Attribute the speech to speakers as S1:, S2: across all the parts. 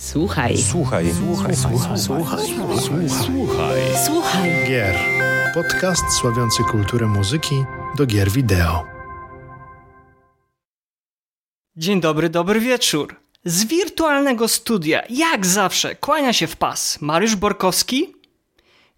S1: Słuchaj.
S2: Słuchaj. Słuchaj. Słuchaj.
S1: Słuchaj.
S2: Słuchaj. Słuchaj.
S1: Słuchaj.
S3: Gier. Podcast sławiący kulturę muzyki do gier wideo.
S4: Dzień dobry, dobry wieczór. Z wirtualnego studia, jak zawsze, kłania się w pas Mariusz Borkowski.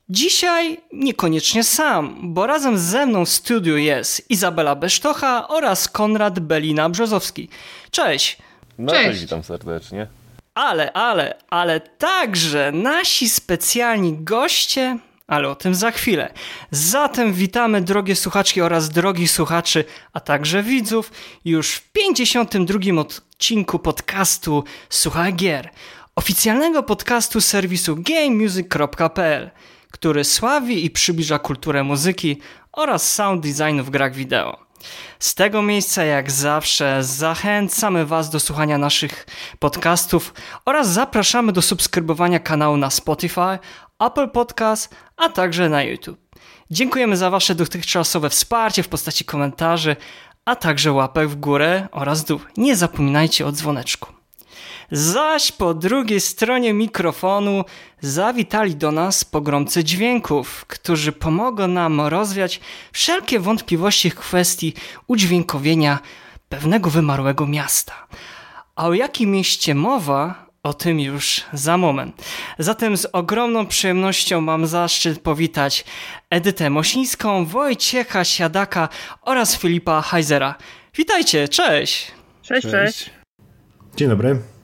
S4: Dzisiaj niekoniecznie sam, bo razem ze mną w studiu jest Izabela Besztocha oraz Konrad Belina-Brzozowski. Cześć!
S2: No
S5: Cześć.
S2: cześć, witam serdecznie.
S4: Ale, ale, ale także nasi specjalni goście, ale o tym za chwilę. Zatem witamy drogie słuchaczki oraz drogich słuchaczy, a także widzów już w 52 odcinku podcastu Słuchaj Gier, oficjalnego podcastu serwisu gamemusic.pl, który sławi i przybliża kulturę muzyki oraz sound designu w grach wideo. Z tego miejsca, jak zawsze, zachęcamy Was do słuchania naszych podcastów oraz zapraszamy do subskrybowania kanału na Spotify, Apple Podcast, a także na YouTube. Dziękujemy za Wasze dotychczasowe wsparcie w postaci komentarzy, a także łapek w górę oraz dół. Nie zapominajcie o dzwoneczku. Zaś po drugiej stronie mikrofonu zawitali do nas pogromcy dźwięków, którzy pomogą nam rozwiać wszelkie wątpliwości w kwestii udźwiękowienia pewnego wymarłego miasta. A o jakim mieście mowa, o tym już za moment. Zatem z ogromną przyjemnością mam zaszczyt powitać Edytę Mosińską, Wojciecha Siadaka oraz Filipa Heizera. Witajcie, cześć!
S5: Cześć, cześć.
S3: Dzień dobry.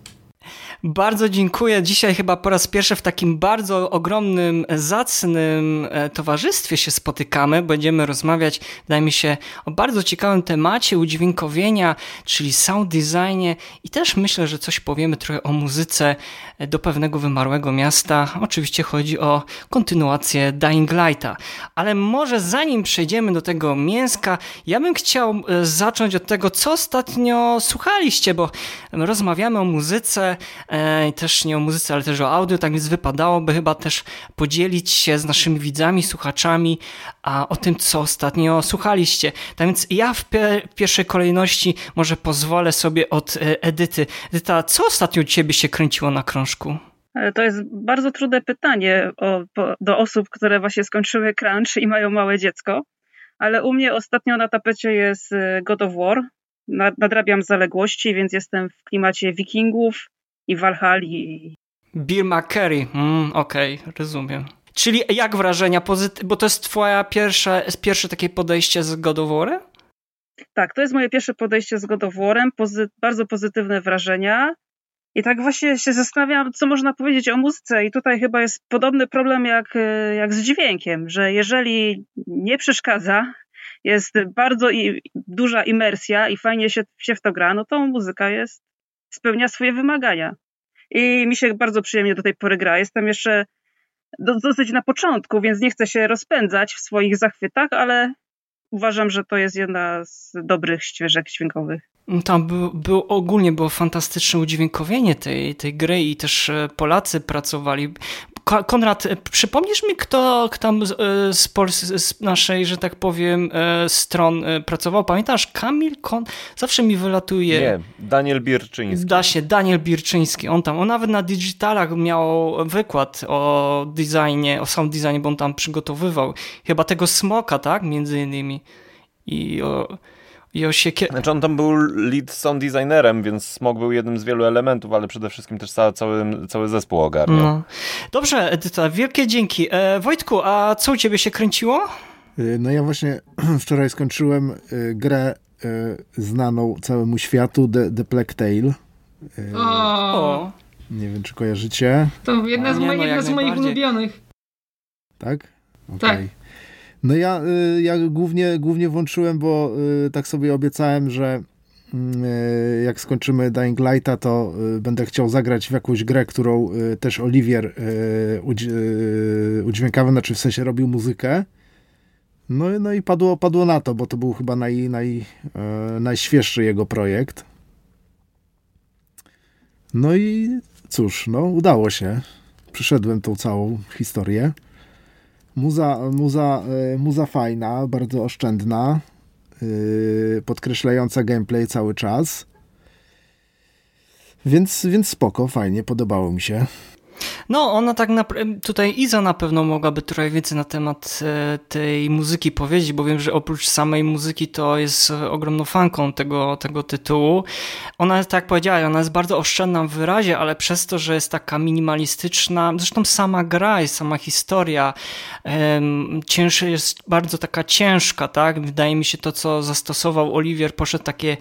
S4: Bardzo dziękuję. Dzisiaj chyba po raz pierwszy w takim bardzo ogromnym, zacnym e, towarzystwie się spotykamy. Będziemy rozmawiać, wydaje mi się, o bardzo ciekawym temacie udźwiękowienia, czyli sound designie i też myślę, że coś powiemy trochę o muzyce e, do pewnego wymarłego miasta. Oczywiście chodzi o kontynuację Dying Lighta. Ale może zanim przejdziemy do tego mięska, ja bym chciał e, zacząć od tego, co ostatnio słuchaliście, bo rozmawiamy o muzyce, też nie o muzyce, ale też o audio, tak więc wypadałoby chyba też podzielić się z naszymi widzami, słuchaczami a, o tym, co ostatnio słuchaliście. Tak więc ja w pie- pierwszej kolejności może pozwolę sobie od e, Edyty. Edyta, co ostatnio u ciebie się kręciło na krążku?
S5: E, To jest bardzo trudne pytanie o, do osób, które właśnie skończyły crunch i mają małe dziecko, ale u mnie ostatnio na tapecie jest e, God of War. Na- Nadrabiam zaległości, więc jestem w klimacie wikingów i Valhalla.
S4: Bill McCurry. Mm, Okej, rozumiem. Czyli jak wrażenia, pozyty- bo to jest twoja pierwsza, pierwsze takie podejście z God of War'em?
S5: Tak, to jest moje pierwsze podejście z God of War'em, pozy- bardzo pozytywne wrażenia. I tak właśnie się zastanawiam, co można powiedzieć o muzyce. I tutaj chyba jest podobny problem jak, e, jak z dźwiękiem, że jeżeli nie przeszkadza, jest bardzo i, duża imersja i fajnie się, się w to gra, no to muzyka jest, spełnia swoje wymagania. I mi się bardzo przyjemnie do tej pory gra. Jestem jeszcze do, dosyć na początku, więc nie chcę się rozpędzać w swoich zachwytach, ale uważam, że to jest jedna z dobrych ścieżek dźwiękowych.
S4: Tam był, był, ogólnie było fantastyczne udźwiękowienie tej, tej gry i też e, Polacy pracowali. Ko- Konrad, e, przypomnisz mi, kto tam z, e, z, Pols- z naszej, że tak powiem, e, stron pracował? Pamiętasz? Kamil Kon? Zawsze mi wylatuje.
S2: Nie, Daniel Bierczyński.
S4: Da się, Daniel Birczyński, on tam, on nawet na digitalach miał wykład o designie, o sound designie, bo on tam przygotowywał chyba tego smoka, tak, między innymi i o, i o siekier...
S2: Znaczy on tam był lead sound designerem, więc Smog był jednym z wielu elementów, ale przede wszystkim też cały, cały, cały zespół ogarniał.
S4: No. Dobrze, Edyta, wielkie dzięki. E, Wojtku, a co u ciebie się kręciło?
S6: Y, No ja właśnie wczoraj skończyłem y, grę y, znaną całemu światu, The, The Plague Tale.
S7: O,
S4: O,
S6: Nie wiem, czy kojarzycie,
S7: to jedna z,
S4: no,
S7: jedna z moich ulubionych.
S6: tak?
S7: Tak.
S6: No ja, y, ja głównie, głównie włączyłem, bo y, tak sobie obiecałem, że y, jak skończymy Dying Lighta, to będę chciał zagrać w jakąś grę, którą też Oliwier udź- udźwiękawiał, znaczy w sensie robił muzykę. No, no i padło, padło na to, bo to był chyba naj, naj, e, najświeższy jego projekt. No i cóż, no udało się. Przyszedłem tą całą historię. Muza, muza, e, muza fajna, bardzo oszczędna, yy, podkreślająca gameplay cały czas. Więc, więc spoko, fajnie, podobało mi się.
S4: No, ona tak naprawdę, tutaj Iza na pewno mogłaby trochę więcej na temat e, tej muzyki powiedzieć, bo wiem, że oprócz samej muzyki to jest ogromną fanką tego, tego tytułu. Ona, tak jak powiedziała, ona jest bardzo oszczędna w wyrazie, ale przez to, że jest taka minimalistyczna, zresztą sama gra i sama historia cięższa jest bardzo taka ciężka, tak? Wydaje mi się to, co zastosował Oliwier, poszedł takie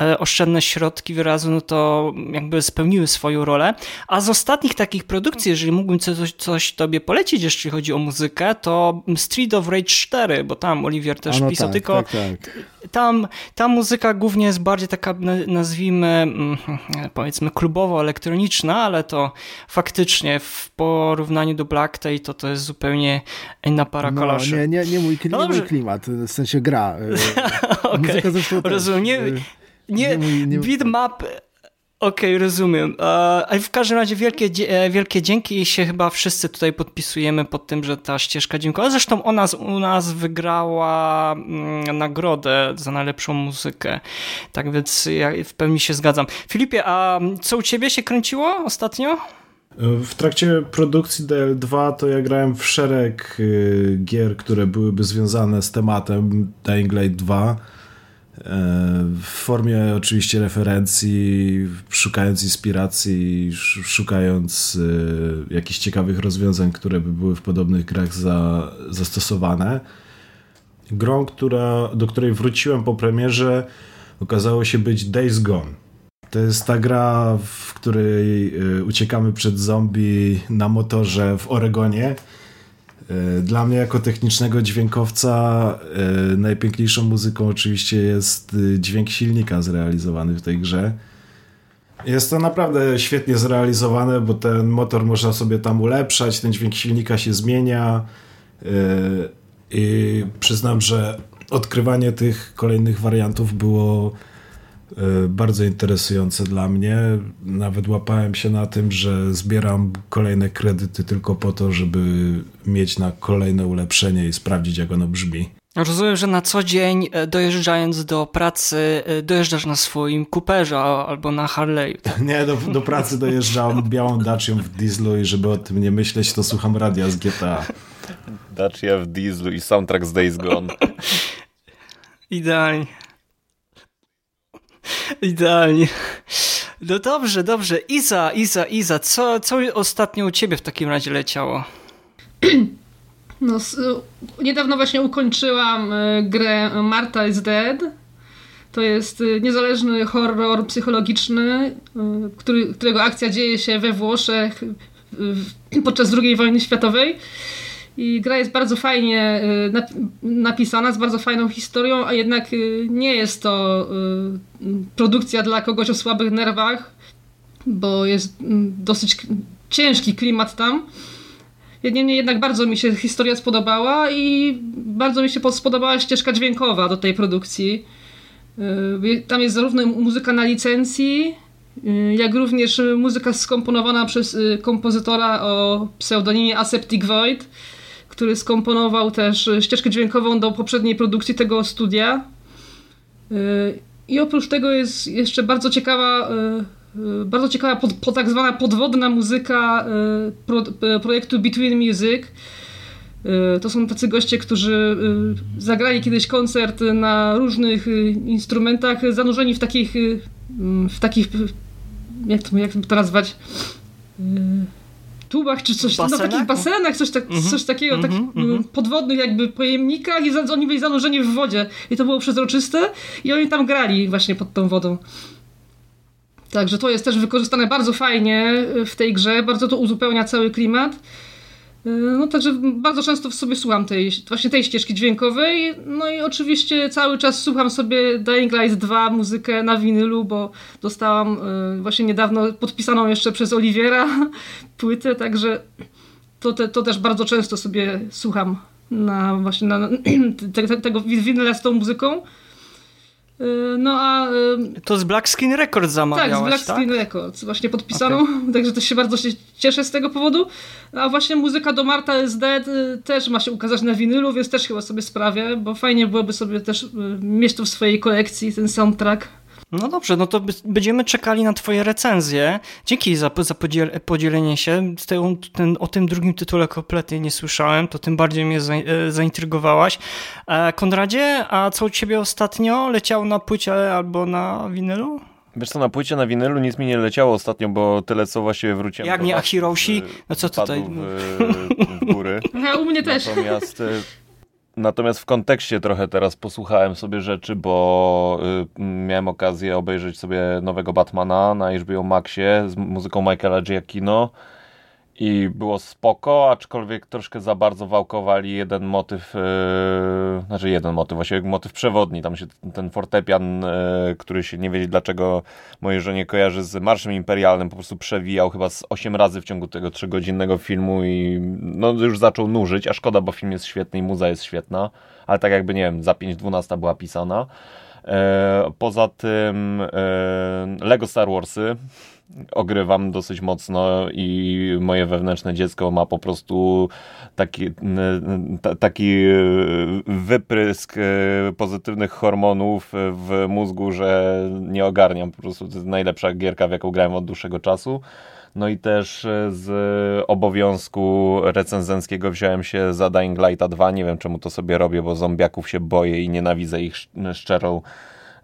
S4: e, oszczędne środki wyrazu, no to jakby spełniły swoją rolę. A z ostatnich takich produkcji, jeżeli mógłbym coś, coś tobie polecić, jeśli chodzi o muzykę, to Street of Rage 4, bo tam Oliwier też no pisał, tak, tylko tak, tak. Tam, ta muzyka głównie jest bardziej taka, nazwijmy, mm, powiedzmy klubowo-elektroniczna, ale to faktycznie w porównaniu do Black Tay to to jest zupełnie inna para no,
S6: Nie, nie, nie mój, no mój klimat, w sensie gra.
S4: okay. Muzyka zresztą Rozumiem. Nie, nie, nie, nie, beatmap Okej, okay, rozumiem. Ale w każdym razie wielkie, e, wielkie dzięki i się chyba wszyscy tutaj podpisujemy pod tym, że ta ścieżka dźwiękowa. Zresztą ona u nas wygrała mm, nagrodę za najlepszą muzykę. Tak więc ja w pełni się zgadzam. Filipie, a co u ciebie się kręciło ostatnio?
S1: W trakcie produkcji DL2 to ja grałem w szereg y, gier, które byłyby związane z tematem Dying Light 2 w formie oczywiście referencji, szukając inspiracji, szukając e, jakichś ciekawych rozwiązań, które by były w podobnych grach za, zastosowane. Grą, która, do której wróciłem po premierze, okazało się być Days Gone. To jest ta gra, w której e, uciekamy przed zombie na motorze w Oregonie dla mnie jako technicznego dźwiękowca e, najpiękniejszą muzyką oczywiście jest e, dźwięk silnika zrealizowany w tej grze. Jest to naprawdę świetnie zrealizowane, bo ten motor można sobie tam ulepszać, ten dźwięk silnika się zmienia i przyznam, że odkrywanie tych kolejnych wariantów było E, bardzo interesujące dla mnie. Nawet łapałem się na tym, że zbieram kolejne kredyty tylko po to, żeby mieć na kolejne ulepszenie i sprawdzić, jak ono brzmi.
S4: Rozumiem, że na co dzień e, dojeżdżając do pracy e, dojeżdżasz na swoim Cooperze albo na Harley'u.
S1: Tak? Nie, do, do pracy dojeżdżam białą Dacią w dieslu i żeby o tym nie myśleć, to słucham radia z GTA.
S2: Dacia w dieslu i soundtrack z Days Gone.
S4: Idealnie. Idealnie. No dobrze, dobrze. Iza, Iza, Iza, co, co ostatnio u ciebie w takim razie leciało?
S7: No, niedawno właśnie ukończyłam e, grę Marta is Dead. To jest e, niezależny horror psychologiczny, e, który, którego akcja dzieje się we Włoszech podczas II wojny światowej. I gra jest bardzo fajnie y, napisana, z bardzo fajną historią, a jednak y, nie jest to y, produkcja dla kogoś o słabych nerwach, bo jest mm, dosyć ciężki klimat tam. Niemniej jednak bardzo mi się historia spodobała i bardzo mi się spodobała ścieżka dźwiękowa do tej produkcji. Tam jest zarówno muzyka na licencji, jak również muzyka skomponowana przez kompozytora o pseudonimie Aseptic Void który skomponował też ścieżkę dźwiękową do poprzedniej produkcji tego studia. Y, I oprócz tego jest jeszcze bardzo ciekawa, y, bardzo ciekawa pod, pod tak zwana podwodna muzyka pro, projektu Between Music. To są tacy goście, którzy zagrali kiedyś koncert na różnych instrumentach, zanurzeni w takich, w takich jak to, jak to nazwać? Tubach czy coś, Basenach? no takich basenach, coś, tak, mm -hmm. coś takiego, mm -hmm, tak, mm -hmm. podwodnych jakby pojemnikach i oni byli zanurzeni w wodzie i to było przezroczyste i oni tam grali właśnie pod tą wodą. Także to jest też wykorzystane bardzo fajnie w tej grze, bardzo to uzupełnia cały klimat. No także bardzo często w sobie słucham tej, właśnie tej ścieżki dźwiękowej. No i oczywiście cały czas słucham sobie Dying Light 2 muzykę na winylu, bo dostałam y, właśnie niedawno podpisaną jeszcze przez Oliwiera płytę, także to, te, to też bardzo często sobie słucham na właśnie na, te, tego winyla z tą muzyką. Y, no a...
S4: Y, to z Black Skin Records zamawiałaś,
S7: tak? z Black tak? Skin Records właśnie podpisaną, okay. także też się bardzo się cieszę z tego powodu. A właśnie muzyka do Marta is Dead y, też ma się ukazać na winylu, więc też chyba sobie sprawię, bo fajnie byłoby sobie też mieć to w swojej kolekcji, ten soundtrack.
S4: No dobrze, no to będziemy czekali na twoje recenzje. Dzięki za, za podzielenie się. Ten, ten, o tym drugim tytule kompletnie nie słyszałem, to tym bardziej mnie e, zaintrygowałaś. E, Konradzie, a co u ciebie ostatnio? Leciało na płycie albo na winylu?
S2: Wiesz co, na płycie, na winylu nic mi nie leciało ostatnio, bo tyle co właściwie wróciłem.
S4: Jak nie, a Hiroshi? No co tutaj?
S2: W, w góry.
S7: A u mnie też.
S2: Natomiast Natomiast w kontekście trochę teraz posłuchałem sobie rzeczy, bo y, miałem okazję obejrzeć sobie nowego Batmana na HBO Maxie z muzyką Michaela Giacchino i było spoko, aczkolwiek troszkę za bardzo wałkowali jeden motyw, yy, znaczy jeden motyw, właściwie motyw przewodni, tam się ten fortepian, yy, który się nie wiedzieć dlaczego mojej żonie kojarzy z Marszem Imperialnym, po prostu przewijał chyba z 8 razy w ciągu tego trzygodzinnego filmu i no już zaczął nużyć, a szkoda, bo film jest świetny i muza jest świetna, ale tak jakby, nie wiem, za 5.12 była pisana. Yy, poza tym Lego Star Warsy ogrywam dosyć mocno i moje wewnętrzne dziecko ma po prostu taki, taki wyprysk e, pozytywnych hormonów w mózgu, że nie ogarniam. Po prostu to jest najlepsza gierka, w jaką grałem od dłuższego czasu. No i też z obowiązku recenzenckiego wziąłem się za Dying Light 2. Nie wiem czemu to sobie robię, bo zombiaków się boję i nienawidzę ich szczerą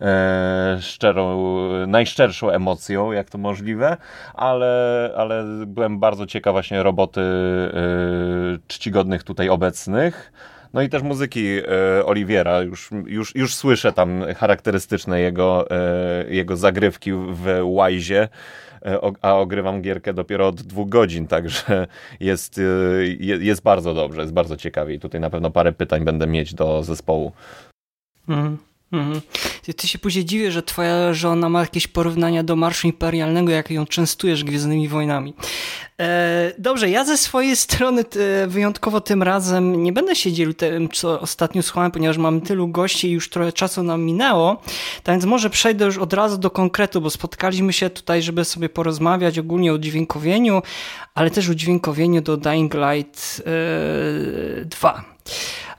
S2: e, szczerą, najszczerszą emocją, jak to możliwe, ale, ale byłem bardzo ciekaw właśnie roboty e, czcigodnych tutaj obecnych. No i też muzyki e, Oliwiera, już, już, już słyszę tam charakterystyczne jego, e, jego zagrywki w Wise e, a ogrywam gierkę dopiero od dwóch godzin, także jest, e, jest bardzo dobrze, jest bardzo ciekawie i tutaj na pewno parę pytań będę mieć do zespołu.
S4: Mhm. Mhm. Ty się później dziwię, że twoja żona ma jakieś porównania do Marszu Imperialnego, jak ją częstujesz Gwiezdnymi Wojnami. E, dobrze, ja ze swojej strony wyjątkowo tym razem nie będę się dzielił tym, co ostatnio słuchałem, ponieważ mam tylu gości i już trochę czasu nam minęło, tak więc może przejdę już od razu do konkretu, bo spotkaliśmy się tutaj, żeby sobie porozmawiać ogólnie o dźwiękowieniu, ale też o dźwiękowieniu do Dying Light e, 2.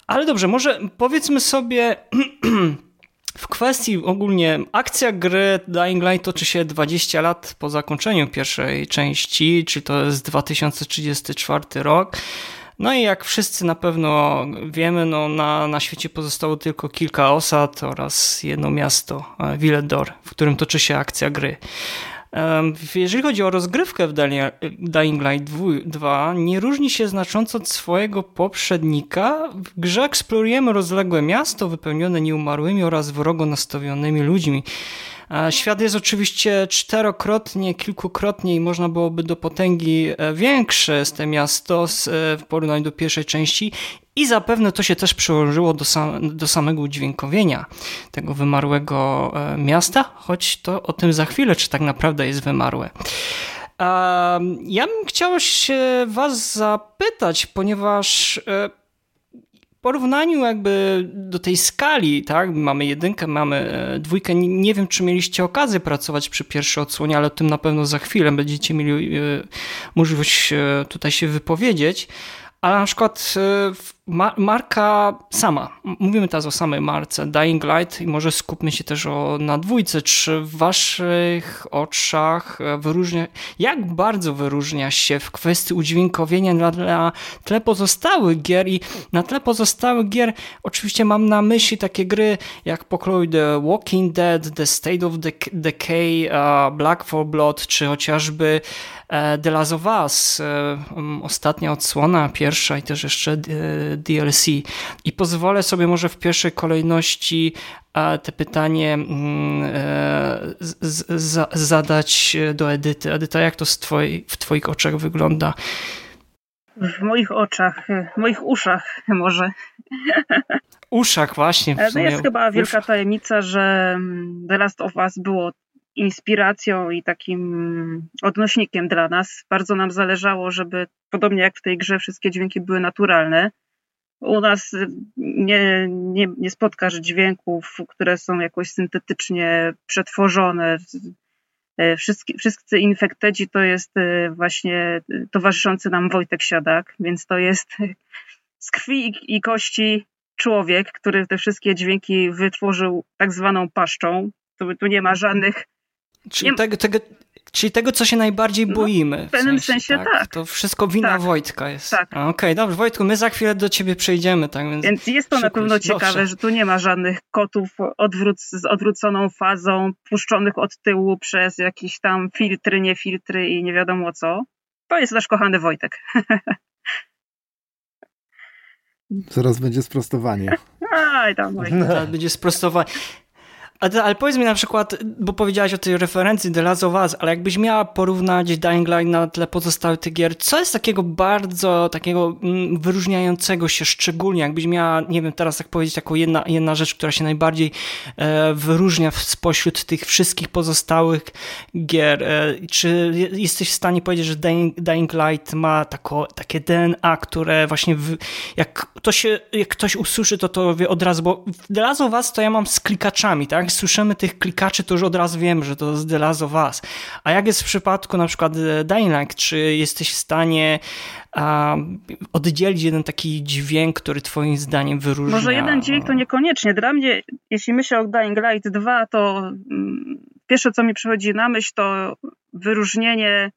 S4: Ale dobrze, może powiedzmy sobie W kwestii ogólnie akcja gry Dying Light toczy się 20 lat po zakończeniu pierwszej części, czyli to jest 2034 rok. No i jak wszyscy na pewno wiemy, no na, na świecie pozostało tylko kilka osad oraz jedno miasto, Villedor, w którym toczy się akcja gry. Jeżeli chodzi o rozgrywkę w Dying Light 2, nie różni się znacząco od swojego poprzednika. W grze eksplorujemy rozległe miasto wypełnione nieumarłymi oraz wrogo nastawionymi ludźmi. Świat jest oczywiście czterokrotnie, kilkukrotnie i można byłoby do potęgi e, większe z te miasto e, w porównaniu do pierwszej części i zapewne to się też przełożyło do, sam, do samego udźwiękowienia tego wymarłego e, miasta, choć to o tym za chwilę, czy tak naprawdę jest wymarłe. Ja bym chciał się Was zapytać, ponieważ porównaniu jakby do tej skali, tak, mamy jedynkę, mamy e, dwójkę, nie wiem, czy mieliście okazję pracować przy pierwszej odsłonie, ale o tym na pewno za chwilę będziecie mieli e, możliwość e, tutaj się wypowiedzieć ale na przykład marka sama, mówimy teraz o samej marce Dying Light i może skupmy się też o, na dwójce, czy w waszych oczach wyróżnia, jak bardzo wyróżnia się w kwestii udźwiękowienia na, tle pozostałych gier? I na tle pozostałych gier oczywiście mam na myśli takie gry jak pokroju The Walking Dead, The State of Decay, Black for Blood, czy chociażby e, The Last of Us, e, ostatnia odsłona, pierwsza i też jeszcze e, DLC. I pozwolę sobie może w pierwszej kolejności te pytanie mm, e, zadać do Edyty. Edyta, jak to w Twoich oczach wygląda?
S5: W moich oczach, w moich uszach może.
S4: Uszach, właśnie.
S5: To jest chyba wielka tajemnica, że mm, The Last of Us było inspiracją i takim odnośnikiem dla nas. Bardzo nam zależało, żeby podobnie jak w tej grze wszystkie dźwięki były naturalne. U nas nie, nie, nie spotkasz dźwięków, które są jakoś syntetycznie przetworzone. Wszyscy, wszyscy infektedzi to jest e, właśnie towarzyszący nam Wojtek Siadak, więc to jest z krwi i kości człowiek, który te wszystkie dźwięki wytworzył tak zwaną paszczą. Tu, tu nie ma żadnych...
S4: Czyli, nie... Tego, tego, czyli tego, co się najbardziej no, boimy.
S5: No, w pewnym sensie, sensie tak. tak.
S4: To wszystko wina tak. Wojtka jest.
S5: Tak.
S4: Okej, okay, dobrze, Wojtku, my za chwilę do ciebie przejdziemy. Tak,
S5: więc, więc jest to na pewno ciekawe, dobrze. że tu nie ma żadnych kotów odwróc z odwróconą fazą, puszczonych od tyłu przez jakieś tam filtry, nie filtry i nie wiadomo co. To jest nasz kochany Wojtek.
S6: Zaraz będzie sprostowanie.
S5: Aj, tam,
S4: Zaraz będzie sprostowanie. Ale, ale powiedz mi na przykład, bo powiedziałaś o tej referencji The Last of Us, ale jakbyś miała porównać Dying Light na tle pozostałych tych gier, co jest takiego bardzo takiego mm, wyróżniającego się szczególnie, jakbyś miała, nie wiem, teraz tak powiedzieć, jako jedna, jedna rzecz, która się najbardziej e, wyróżnia spośród tych wszystkich pozostałych gier. E, czy jesteś w stanie powiedzieć, że Dying, Dying Light ma tako, takie DNA, które właśnie w, jak jak ktoś usłyszy, to to wie od razu, bo The Last of Us to ja mam z klikaczami, tak? Słyszymy tych klikaczy, to już od razu wiem, że to jest The Last of Us. A jak jest w przypadku na przykład e, Dying Light, czy jesteś w stanie oddzielić jeden taki dźwięk, który twoim zdaniem wyróżnia?
S5: Może jeden dźwięk to niekoniecznie. Dla mnie, jeśli myślę o Dying Light 2, to mm, pierwsze, co mi przychodzi na myśl, to wyróżnienie,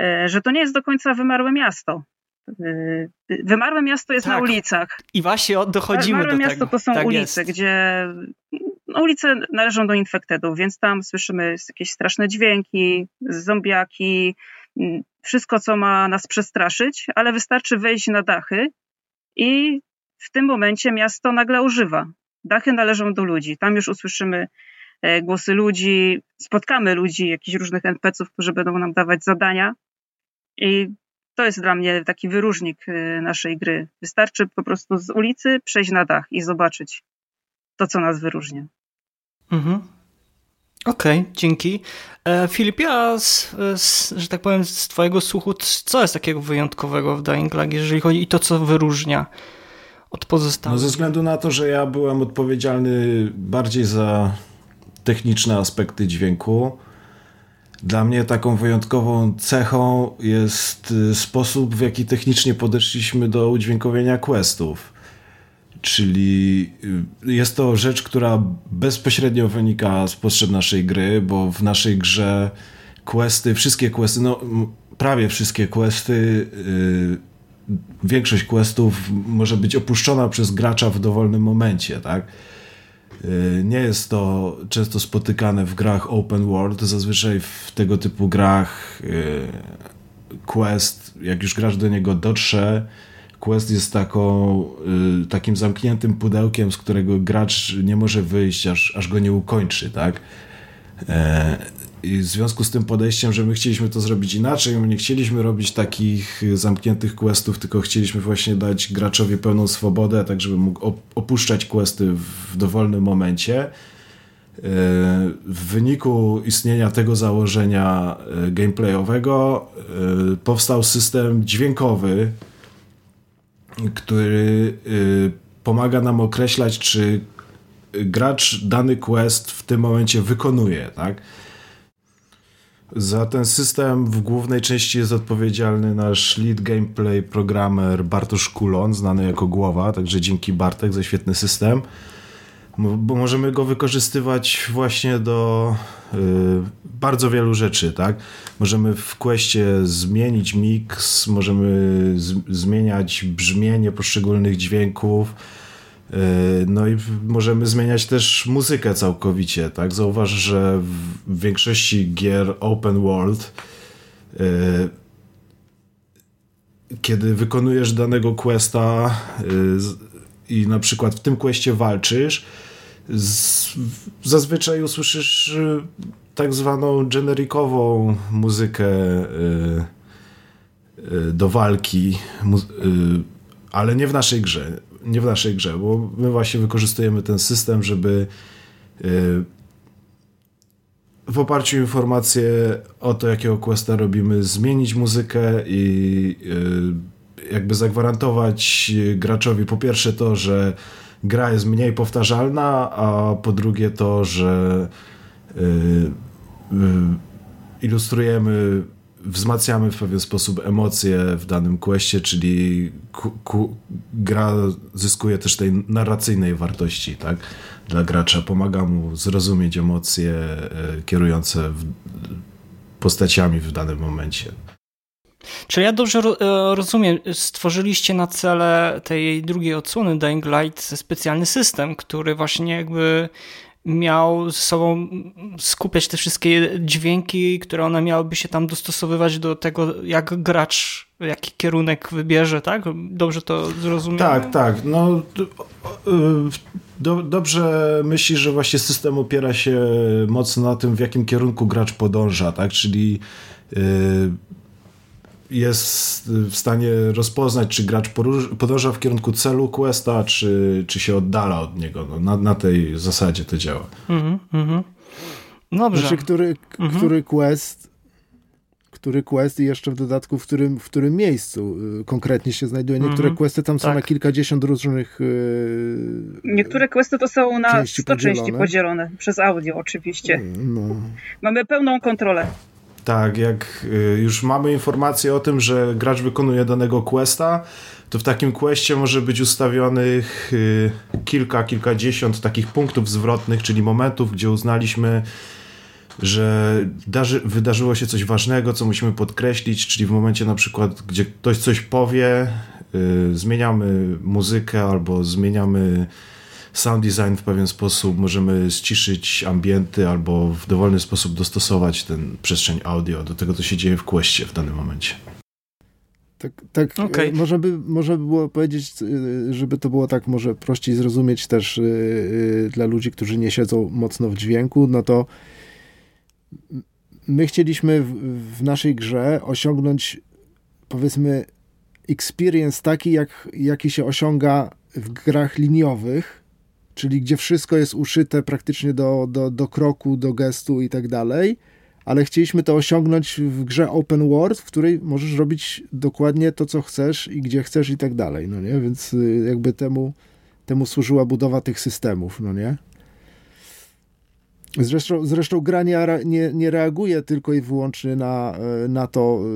S5: e, że to nie jest do końca wymarłe miasto. E, wymarłe miasto jest tak. na ulicach.
S4: I właśnie dochodzimy
S5: Wymarłe
S4: do
S5: miasto
S4: tego.
S5: to są
S4: tak
S5: ulice,
S4: jest.
S5: gdzie no, ulice należą do infektedów, więc tam słyszymy jakieś straszne dźwięki, zombiaki, mm, wszystko, co ma nas przestraszyć, ale wystarczy wejść na dachy i w tym momencie miasto nagle używa. Dachy należą do ludzi. Tam już usłyszymy e, głosy ludzi, spotkamy ludzi, jakichś różnych NPC-ów, którzy będą nam dawać zadania. I to jest dla mnie taki wyróżnik e, naszej gry. Wystarczy po prostu z ulicy przejść na dach i zobaczyć to, co nas wyróżnia.
S4: Mhm. Okej, okay, dzięki. E, Filipie, a z, z, że tak powiem, z Twojego słuchu, co jest takiego wyjątkowego w Dying Light, jeżeli chodzi o to, co wyróżnia od pozostałych?
S1: No ze względu na to, że ja byłem odpowiedzialny bardziej za techniczne aspekty dźwięku, dla mnie taką wyjątkową cechą jest y, sposób, w jaki technicznie podeszliśmy do udźwiękowienia questów. Czyli y, jest to rzecz, która bezpośrednio wynika z potrzeb naszej gry, bo w naszej grze questy, wszystkie questy, no prawie wszystkie questy, yy, większość questów może być opuszczona przez gracza w dowolnym momencie, tak? Yy, nie jest to często spotykane w grach open world. Zazwyczaj w tego typu grach yy, quest, jak już gracz do niego dotrze, Quest jest taką, y, takim zamkniętym pudełkiem, z którego gracz nie może wyjść, aż, aż go nie ukończy, tak? E, I w związku z tym podejściem, że my chcieliśmy to zrobić inaczej, my nie chcieliśmy robić takich zamkniętych questów, tylko chcieliśmy właśnie dać graczowi pełną swobodę, tak żeby mógł opuszczać questy w dowolnym momencie. E, w wyniku istnienia tego założenia e, gameplayowego powstał system dźwiękowy, który y, pomaga nam określać, czy gracz dany quest w tym momencie wykonuje, tak? Za ten system w głównej części jest odpowiedzialny nasz lead gameplay programmer Bartosz Kulon, znany jako Głowa, także dzięki Bartek za świetny system bo możemy go wykorzystywać właśnie do y, bardzo wielu rzeczy, tak? Możemy w questie zmienić mix, możemy zmieniać brzmienie poszczególnych dźwięków, y, no i możemy zmieniać też muzykę całkowicie, tak? Zauważ, że w większości gier open world y, kiedy wykonujesz danego questa i na przykład w tym questie walczysz, z, zazwyczaj usłyszysz y, tak zwaną generikową muzykę y, y, do walki, ale nie w naszej grze. Nie w naszej grze, bo my właśnie wykorzystujemy ten system, żeby w oparciu o informacje o to, jakiego questa robimy, zmienić muzykę i jakby zagwarantować graczowi po pierwsze to, że gra jest mniej powtarzalna, a po drugie to, że y, y, ilustrujemy wzmacniamy w pewien sposób emocje w danym questie, czyli ku, ku, gra zyskuje też tej narracyjnej wartości, tak? Dla gracza pomaga mu zrozumieć emocje e, kierujące w, postaciami w danym momencie.
S4: Czy ja dobrze e, rozumiem, stworzyliście na cele tej drugiej odsłony Dying Light specjalny system, który właśnie jakby miał ze sobą skupiać te wszystkie dźwięki, które one miałyby się tam dostosowywać do tego, jak gracz, jaki kierunek wybierze, tak? Dobrze to zrozumiałem?
S1: Tak, tak. No, do, dobrze myślisz, że właśnie system opiera się mocno na tym, w jakim kierunku gracz podąża, tak? Czyli yy, jest w stanie rozpoznać, czy gracz podąża w kierunku celu questa, czy, czy się oddala od niego. No, na, na tej zasadzie to działa. Mhm, mhm.
S6: Dobrze. Znaczy, który, mhm. który quest który quest i jeszcze w dodatku w którym, w którym miejscu y, konkretnie się znajduje. Niektóre mm questy tam są tak. na kilkadziesiąt różnych yy,
S5: Niektóre questy to są na części 100 podzielone. części podzielone, przez audio oczywiście. No. Mamy pełną kontrolę.
S1: Tak, jak y, już mamy informację o tym, że gracz wykonuje danego questa, to w takim questie może być ustawionych y, kilka, kilkadziesiąt takich punktów zwrotnych, czyli momentów, gdzie uznaliśmy, że darzy, wydarzyło się coś ważnego, co musimy podkreślić, czyli w momencie na przykład, gdzie ktoś coś powie, y, zmieniamy muzykę albo zmieniamy sound design w pewien sposób, możemy ściszyć ambienty albo w dowolny sposób dostosować ten przestrzeń audio do tego, co się dzieje w questie w danym momencie.
S6: Tak, tak okay. można, by, można by było powiedzieć, y, żeby to było tak może prościej zrozumieć też yy, dla ludzi, którzy nie siedzą mocno w dźwięku, no to my chcieliśmy w, w naszej grze osiągnąć powiedzmy experience taki, jak, jaki się osiąga w grach liniowych, czyli gdzie wszystko jest uszyte praktycznie do, do, do kroku, do gestu i tak dalej, ale chcieliśmy to osiągnąć w grze open world, w której możesz robić dokładnie to, co chcesz i gdzie chcesz i tak dalej, no nie? Więc y, jakby temu, temu służyła budowa tych systemów, no nie? Zresztą, zresztą gra nie, nie, nie, reaguje tylko i wyłącznie na, e, na, to, e,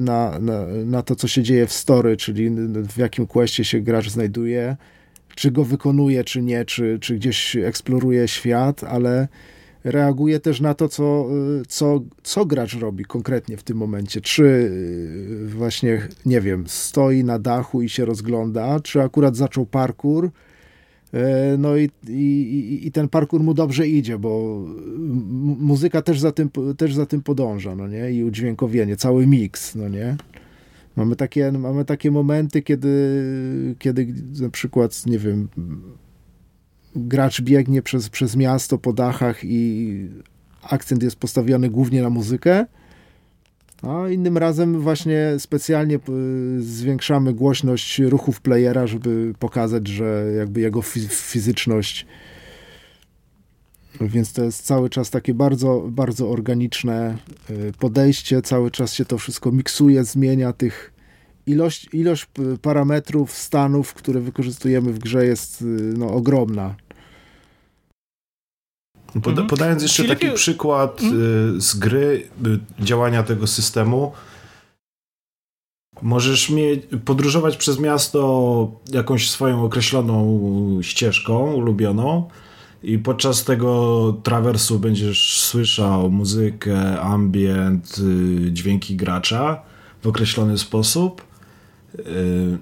S6: na, na, na, to, co się dzieje w story, czyli w jakim questie się gracz znajduje, czy go wykonuje, czy nie, czy, czy gdzieś eksploruje świat, ale reaguje też na to, co, e, co, co gracz robi konkretnie w tym momencie. Czy właśnie, nie wiem, stoi na dachu i się rozgląda, czy akurat zaczął parkour, E, no i, i, i, ten parkour mu dobrze idzie, bo muzyka też za tym, też za tym podąża, no nie? I udźwiękowienie, cały miks, no nie? Mamy takie, mamy takie momenty, kiedy, kiedy na przykład, nie wiem, gracz biegnie przez, przez miasto po dachach i akcent jest postawiony głównie na muzykę, a innym razem właśnie specjalnie y, zwiększamy głośność ruchów playera, żeby pokazać, że jakby jego fizyczność więc to jest cały czas takie bardzo, bardzo organiczne y, podejście, cały czas się to wszystko miksuje, zmienia tych ilość, ilość parametrów, stanów, które wykorzystujemy w grze jest y, no, ogromna.
S1: Poda mhm. podając jeszcze taki przykład mhm. z gry, y, działania tego systemu, możesz mieć, podróżować przez miasto jakąś swoją określoną ścieżką ulubioną i podczas tego trawersu będziesz słyszał muzykę, ambient, y, dźwięki gracza w określony sposób.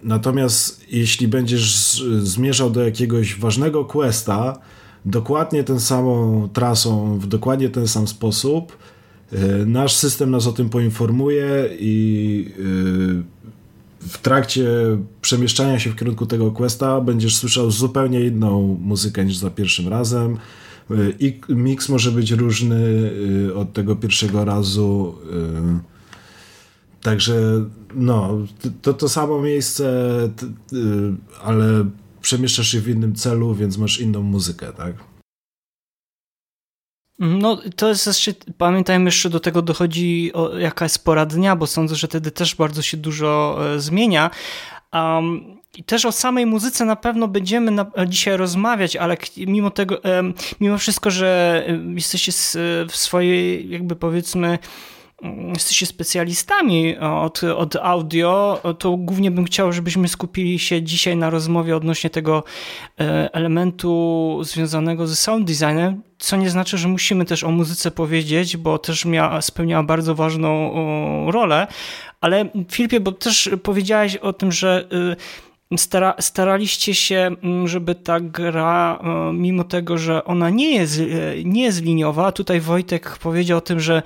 S1: Natomiast jeśli będziesz zmierzał do jakiegoś ważnego questa, dokładnie tą samą trasą, w dokładnie ten sam sposób. E, nasz system nas o tym poinformuje i w trakcie przemieszczania się w kierunku tego questa będziesz słyszał zupełnie inną muzykę niż za pierwszym razem. E, I mix może być różny od tego pierwszego razu. Także no, to to samo miejsce, ale przemieszczasz się w innym celu, więc masz inną muzykę, tak?
S4: No, to jest jeszcze, pamiętajmy jeszcze do tego dochodzi o, jaka jest pora dnia, bo sądzę, że wtedy też bardzo się dużo e, zmienia. Um, i też o samej muzyce na pewno będziemy na, dzisiaj rozmawiać, ale mimo tego, mimo wszystko, że e, jesteście w swojej, jakby powiedzmy, jesteście specjalistami od, od audio, to głównie bym chciał, żebyśmy skupili się dzisiaj na rozmowie odnośnie tego e, elementu związanego ze sound designem, co nie znaczy, że musimy też o muzyce powiedzieć, bo też miała, spełniała bardzo ważną rolę, ale Filipie, bo też powiedziałeś o tym, że y, stara, staraliście się, mm, żeby ta gra, e, mimo tego, że ona nie jest, e, nie jest liniowa, tutaj Wojtek powiedział o tym, że,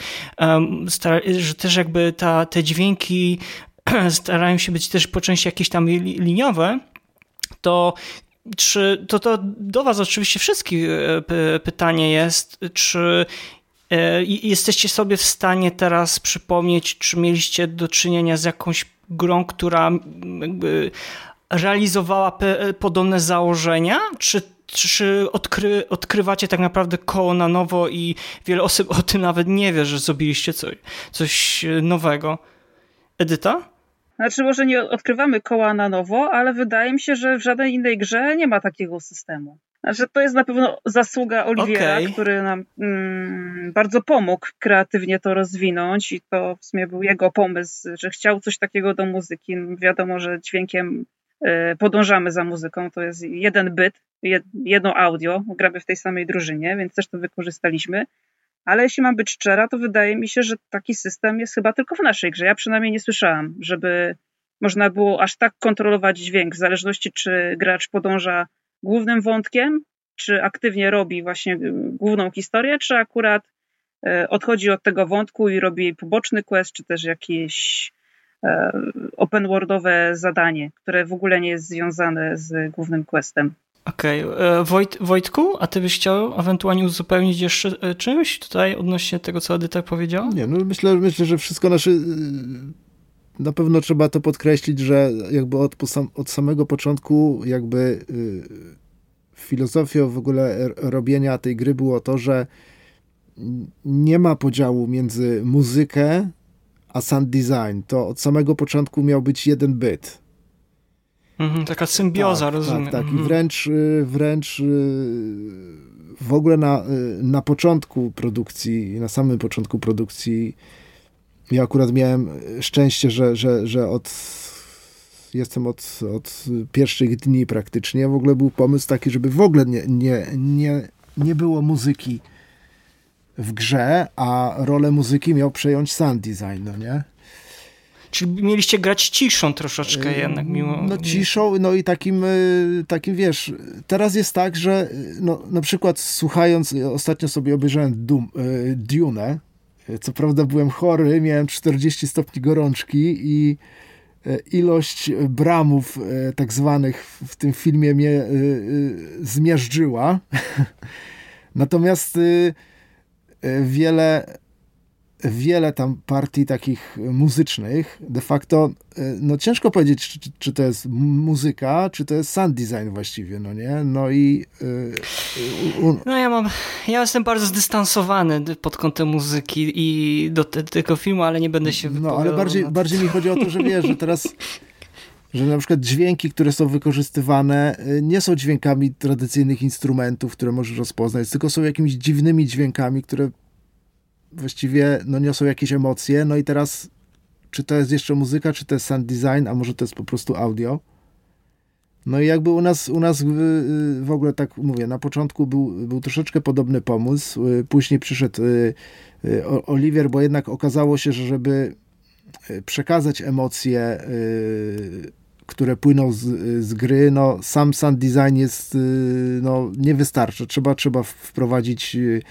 S4: że też jakby ta, te dźwięki starają się być też po części jakieś tam liniowe, to czy to, to do Was oczywiście wszystkich e, pytanie jest, czy jesteście sobie w stanie teraz przypomnieć, czy mieliście do czynienia z jakąś grą, która realizowała podobne założenia, czy, czy odkry, odkrywacie tak naprawdę koło na nowo i wiele osób o tym nawet nie wie, że zrobiliście coś, coś nowego? Edyta?
S5: Znaczy, może nie odkrywamy koła na nowo, ale wydaje mi się, że w żadnej innej grze nie ma takiego systemu. Znaczy, to jest na pewno zasługa Oliwiera, okay. który nam mm, bardzo pomógł kreatywnie to rozwinąć i to w sumie był jego pomysł, że chciał coś takiego do muzyki. Wiadomo, że dźwiękiem E, podążamy za muzyką. To jest jeden byt, jedno audio, gramy w tej samej drużynie, więc też to wykorzystaliśmy. Ale jeśli mam być szczera, to wydaje mi się, że taki system jest chyba tylko w naszej grze. Ja przynajmniej nie słyszałam, żeby można było aż tak kontrolować dźwięk, w zależności czy gracz podąża głównym wątkiem, czy aktywnie robi właśnie główną historię, czy akurat e, odchodzi od tego wątku i robi poboczny quest, czy też jakieś E, open worldowe zadanie, które w ogóle nie jest związane z głównym questem.
S4: Okej, okay. E, Wojt, Wojtku, a ty byś chciał ewentualnie uzupełnić jeszcze e, czymś tutaj odnośnie tego, co Edyta powiedziała?
S6: Nie, no myślę, myślę że wszystko nasze... Na pewno trzeba to podkreślić, że jakby od, od samego początku jakby filozofią w ogóle robienia tej gry było to, że nie ma podziału między muzykę a sound design, to od samego początku miał być jeden byt.
S4: Mhm, taka symbioza, tak, rozumiem.
S6: Tak, tak. I mhm. wręcz, y, wręcz y, w ogóle na, y, na początku produkcji, na samym początku produkcji ja akurat miałem szczęście, że, że, że od jestem od, od pierwszych dni praktycznie. W ogóle był pomysł taki, żeby w ogóle nie, nie, nie, nie było muzyki w grze, a rolę muzyki miał przejąć sound design, no nie?
S4: Czyli mieliście grać ciszą troszeczkę jednak mimo...
S6: No ciszą, no i takim, y, takim wiesz, teraz jest tak, że y, no, na przykład słuchając, ostatnio sobie obejrzałem y, Dune, co prawda byłem chory, miałem 40 stopni gorączki i ilość bramów tak zwanych w tym filmie mnie zmiażdżyła. Natomiast wiele, wiele tam partii takich muzycznych. De facto, e, no ciężko powiedzieć, czy, czy to jest muzyka, czy to jest sound design właściwie, no nie? No i...
S4: Yy, no ja mam, ja jestem bardzo zdystansowany pod kątem muzyki i do te, tego filmu, ale nie będę się
S6: No, ale bardziej, bardziej mi chodzi o to, że wiesz, że teraz że na przykład dźwięki, które są wykorzystywane, y, nie są dźwiękami tradycyjnych instrumentów, które możesz rozpoznać, tylko są jakimiś dziwnymi dźwiękami, które właściwie no, niosą jakieś emocje. No i teraz, czy to jest jeszcze muzyka, czy to jest sound design, a może to jest po prostu audio. No i jakby u nas, u nas w ogóle tak mówię, na początku był, był troszeczkę podobny pomysł, y, później przyszedł y, Oliwier, bo jednak okazało się, że żeby przekazać emocje które płyną z, z gry, no sam sound design jest, y, no nie wystarcza. Trzeba, trzeba wprowadzić y,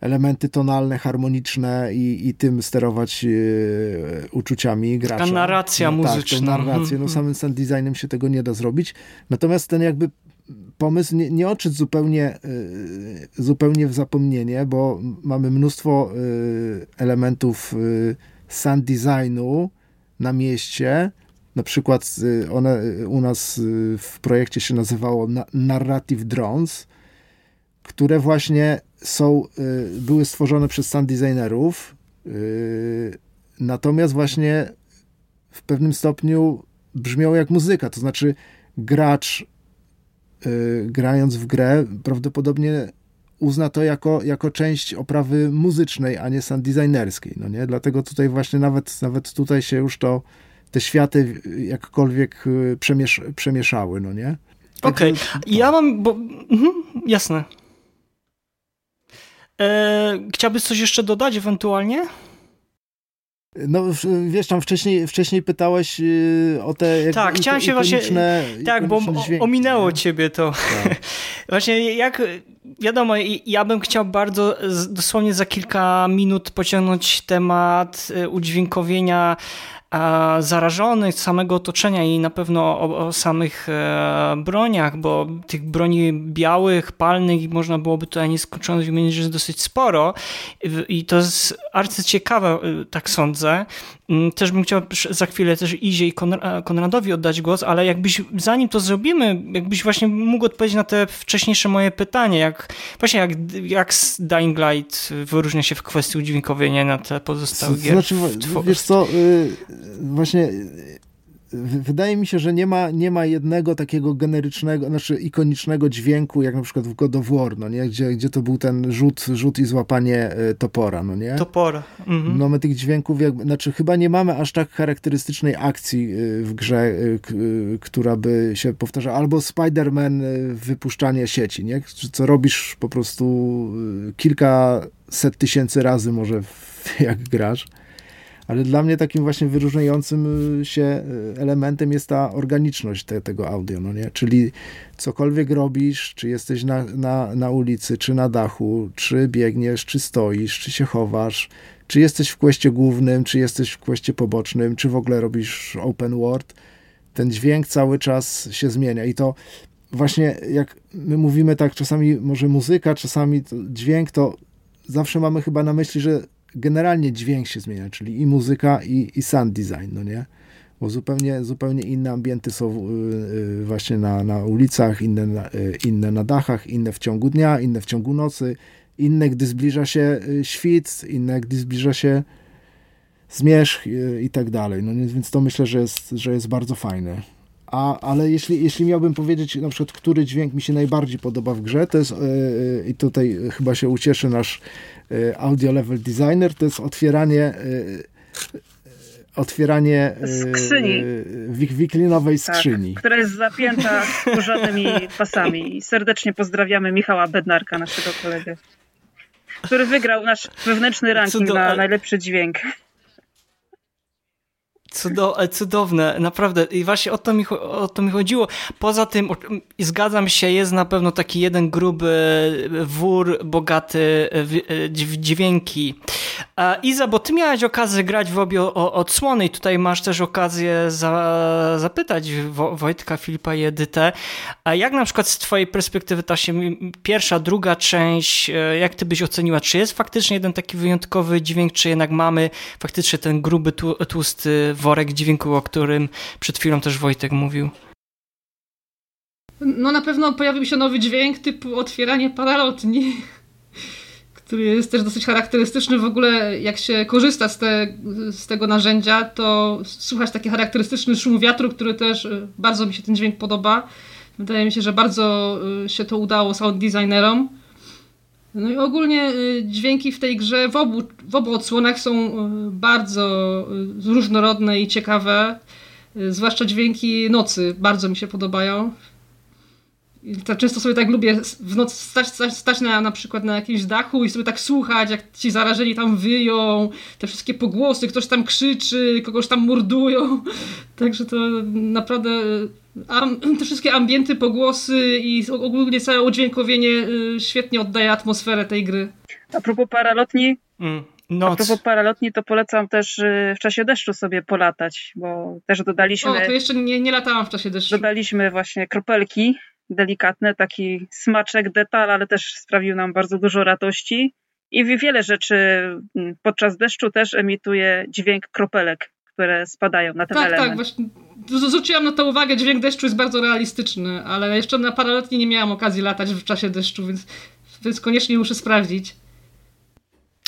S6: elementy tonalne, harmoniczne i, i tym sterować y, uczuciami gracza.
S4: Taka narracja no, muzyczna.
S6: Tak, narrację. No mhm. samym sound designem się tego nie da zrobić. Natomiast ten jakby pomysł nie, nie odszedł zupełnie, zupełnie w zapomnienie, bo mamy mnóstwo elementów sound designu na mieście, na przykład y, one y, u nas y, w projekcie się nazywało Narrative Drones, które właśnie są, były stworzone przez sound designerów, natomiast właśnie w pewnym stopniu brzmią jak muzyka, to znaczy gracz grając w grę prawdopodobnie uzna to jako, jako część oprawy muzycznej, a nie sound designerskiej, no nie? Dlatego tutaj właśnie nawet, nawet tutaj się już to, te światy jakkolwiek y, przemiesz, przemieszały, no nie?
S4: Okej, okay. ja mam, bo, mhm, jasne. E, chciałbyś coś jeszcze dodać ewentualnie?
S6: No, wiesz, tam wcześniej, wcześniej pytałeś y, o te jak,
S4: Tak, chciałem się właśnie. Tak, bo dźwięki, ominęło nie? ciebie to. Tak. właśnie jak. Wiadomo, ja bym chciał bardzo dosłownie za kilka minut pociągnąć temat y, udźwiękowienia zarażonych, samego otoczenia i na pewno o, o, samych e, broniach, bo tych broni białych, palnych można byłoby tutaj nieskończoność wymienić, że jest dosyć sporo i to jest arcyciekawe, e, tak sądzę. Mm, też bym chciał za chwilę też Izie i Konradowi oddać głos, ale jakbyś, zanim to zrobimy, jakbyś właśnie mógł odpowiedzieć na te wcześniejsze moje pytanie, jak właśnie jak, jak Dying Light wyróżnia się w kwestii udźwiękowienia na te pozostałe gier.
S6: Znaczy, wiesz co, y, właśnie wydaje mi się, że nie ma, nie ma jednego takiego generycznego, znaczy ikonicznego dźwięku, jak na przykład w God of War, no nie? Gdzie, gdzie to był ten rzut, rzut i złapanie e, topora, no nie?
S4: Topora.
S6: Mhm. No my tych dźwięków, jakby, znaczy chyba nie mamy aż tak charakterystycznej akcji e, w grze, e, która by się powtarzała, albo Spider-Man wypuszczanie sieci, nie? Co robisz po prostu kilka set tysięcy razy może jak grasz ale dla mnie takim właśnie wyróżniającym y, się y, elementem jest ta organiczność te, tego audio, no nie? Czyli cokolwiek robisz, czy jesteś na, na, na ulicy, czy na dachu, czy biegniesz, czy stoisz, czy się chowasz, czy jesteś w kwestie głównym, czy jesteś w kwestie pobocznym, czy w ogóle robisz open world, ten dźwięk cały czas się zmienia i to właśnie jak my mówimy tak, czasami może muzyka, czasami dźwięk, to zawsze mamy chyba na myśli, że generalnie dźwięk się zmienia, czyli i muzyka, i, i sound design, no nie? Bo zupełnie, zupełnie inne ambienty są y, y, właśnie na, na ulicach, inne na, y, inne na dachach, inne w ciągu dnia, inne w ciągu nocy, inne gdy zbliża się świt, inne gdy zbliża się zmierzch i tak dalej. No więc to myślę, że jest, że jest bardzo fajne. A, ale jeśli, jeśli miałbym powiedzieć na przykład, który dźwięk mi się najbardziej podoba w grze, to jest, i tutaj chyba się ucieszy nasz Y, audio level designer to jest otwieranie otwieranie
S5: skrzyni.
S6: wiklinowej tak, skrzyni.
S5: Tak, która jest zapięta skórzanymi pasami. I serdecznie pozdrawiamy Michała Bednarka, naszego kolegę, który wygrał nasz wewnętrzny ranking na najlepszy dźwięk.
S4: Cudo, e, cudowne, naprawdę. I właśnie o to, mi, o to mi chodziło. Poza tym, zgadzam się, jest na pewno taki jeden gruby wór, bogaty w dźwięki. Iza, bo ty miałaś okazję grać w obie odsłony i tutaj masz też okazję za, zapytać Wojtka, Filipa i Edytę. Jak na przykład z twojej perspektywy ta się pierwsza, druga część, e, jak ty byś oceniła? Czy jest faktycznie jeden taki wyjątkowy dźwięk, czy jednak mamy faktycznie ten gruby, tłusty worek dźwięku, o którym przed chwilą też Wojtek mówił.
S7: No na pewno pojawił się nowy dźwięk typu otwieranie paralotni, który jest też dosyć charakterystyczny w ogóle jak się korzysta z, te, z tego narzędzia, to słuchać taki charakterystyczny szum wiatru, który też y, bardzo mi się ten dźwięk podoba. Wydaje mi się, że bardzo y, się to udało sound designerom. No i ogólnie y, dźwięki w tej grze w obu, w obu odsłonach są bardzo różnorodne i ciekawe. Zwłaszcza dźwięki nocy bardzo mi się podobają. Tak często sobie tak lubię w nocy stać, stać, stać na, na przykład na jakimś dachu i sobie tak słuchać, jak ci zarażeni tam wyją, te wszystkie pogłosy, ktoś tam krzyczy, kogoś tam mordują. Także to naprawdę te wszystkie ambienty, pogłosy i ogólnie całe udźwiękowienie y, świetnie oddaje atmosferę tej gry.
S5: A propos paralotni, mm. Noc. A propos paralotni, to polecam też y, w czasie deszczu sobie polatać, bo też dodaliśmy... O,
S7: to jeszcze nie, nie latałam w czasie deszczu.
S5: Dodaliśmy właśnie kropelki delikatne, taki smaczek, detal, ale też sprawił nam bardzo dużo radości. I wiele rzeczy mm, podczas deszczu też emituje dźwięk kropelek, które spadają na ten
S7: tak,
S5: element.
S7: Tak, właśnie zwróciłam na to uwagę, dźwięk deszczu jest bardzo realistyczny, ale jeszcze na paralotni nie miałam okazji latać w czasie deszczu, więc, więc koniecznie muszę sprawdzić.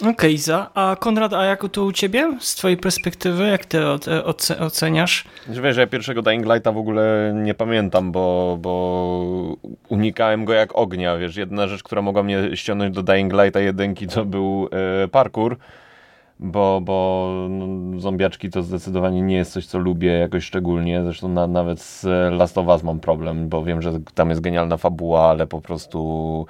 S4: Okej, okay. A Konrad, a jak to u ciebie? Z twojej perspektywy, jak ty oceniasz?
S2: Wiesz, że ja pierwszego Dying Lighta w ogóle nie pamiętam, bo, bo unikałem go jak ognia, wiesz. Jedna rzecz, która mogła mnie ściągnąć do Dying Lighta jedynki, to był e, parkour, bo, bo no, zombiaczki to zdecydowanie nie jest coś, co lubię jakoś szczególnie. Zresztą na, nawet z Last of Us mam problem, bo wiem, że tam jest genialna fabuła, ale po prostu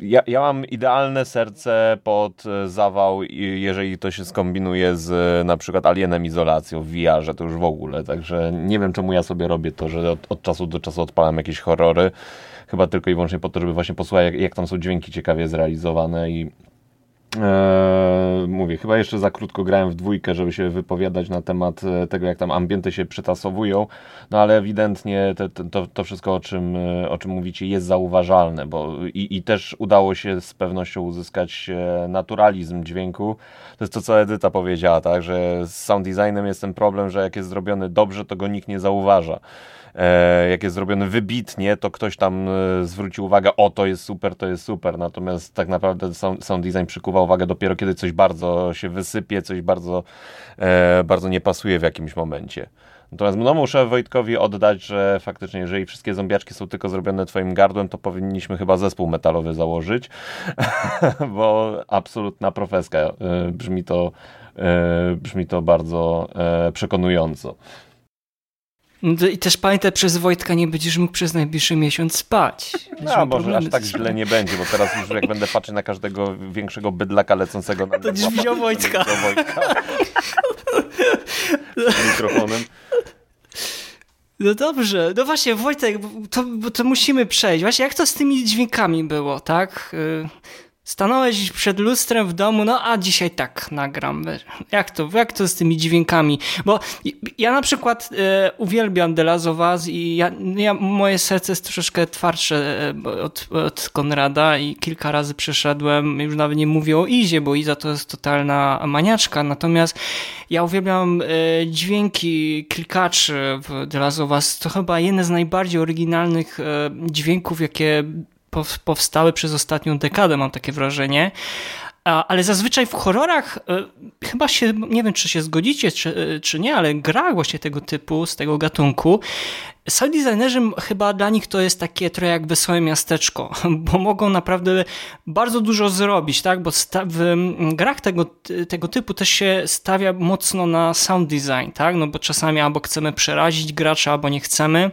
S2: ja, ja mam idealne serce pod e, zawał, jeżeli to się skombinuje z na przykład Alienem Izolacją w VR-ze, to już w ogóle. Także nie wiem, czemu ja sobie robię to, że od, od czasu do czasu odpalam jakieś horrory. Chyba tylko i wyłącznie po to, żeby właśnie posłuchać, jak, jak tam są dźwięki ciekawie zrealizowane i Eee, mówię, chyba jeszcze za krótko grałem w dwójkę, żeby się wypowiadać na temat e, tego, jak tam ambienty się przytasowują, no ale ewidentnie te, te, to, to wszystko, o czym, e, o czym mówicie, jest zauważalne, bo i, i też udało się z pewnością uzyskać e, naturalizm dźwięku. To jest to, co Edyta powiedziała, tak, że z sound designem jest ten problem, że jak jest zrobiony dobrze, to go nikt nie zauważa. E, jak jest zrobiony wybitnie, to ktoś tam e, zwróci uwagę, o to jest super, to jest super, natomiast tak naprawdę sound, design przykuwa uwagę dopiero kiedy coś bardzo się wysypie, coś bardzo, e, bardzo nie pasuje w jakimś momencie. Natomiast no, muszę Wojtkowi oddać, że faktycznie, jeżeli wszystkie zombiaczki są tylko zrobione twoim gardłem, to powinniśmy chyba zespół metalowy założyć, bo absolutna profeska. Brzmi to, brzmi to bardzo przekonująco.
S4: No I też pamiętaj, przez Wojtka nie będziesz mógł przez najbliższy miesiąc spać.
S2: No, może aż tak źle nie będzie, bo teraz już jak będę patrzył na każdego większego bydlaka lecącego na
S4: To dziś widział Wojtka.
S2: Wojtka. Z mikrofonem.
S4: No dobrze, no właśnie Wojtek, to, to musimy przejść. Właśnie jak to z tymi dźwiękami było, tak? Stanąłeś przed lustrem w domu, no a dzisiaj tak nagram. Jak to, jak to z tymi dźwiękami? Bo ja na przykład e, uwielbiam The Last of Us i ja, ja, moje serce jest troszeczkę twardsze e, od, od Konrada i kilka razy przeszedłem, już nawet nie mówię o Izie, bo Iza to jest totalna maniaczka, natomiast ja uwielbiam e, dźwięki klikaczy w The Last of Us. To chyba jeden z najbardziej oryginalnych e, dźwięków, jakie powstały przez ostatnią dekadę, mam takie wrażenie. Ale zazwyczaj w horrorach e, chyba się, nie wiem czy się zgodzicie, czy, e, czy nie, ale gra właśnie tego typu, z tego gatunku, sound designerzy chyba dla nich to jest takie trochę jak wesołe miasteczko, bo mogą naprawdę bardzo dużo zrobić, tak? Bo w grach tego, tego typu też się stawia mocno na sound design, tak? No bo czasami albo chcemy przerazić gracza, albo nie chcemy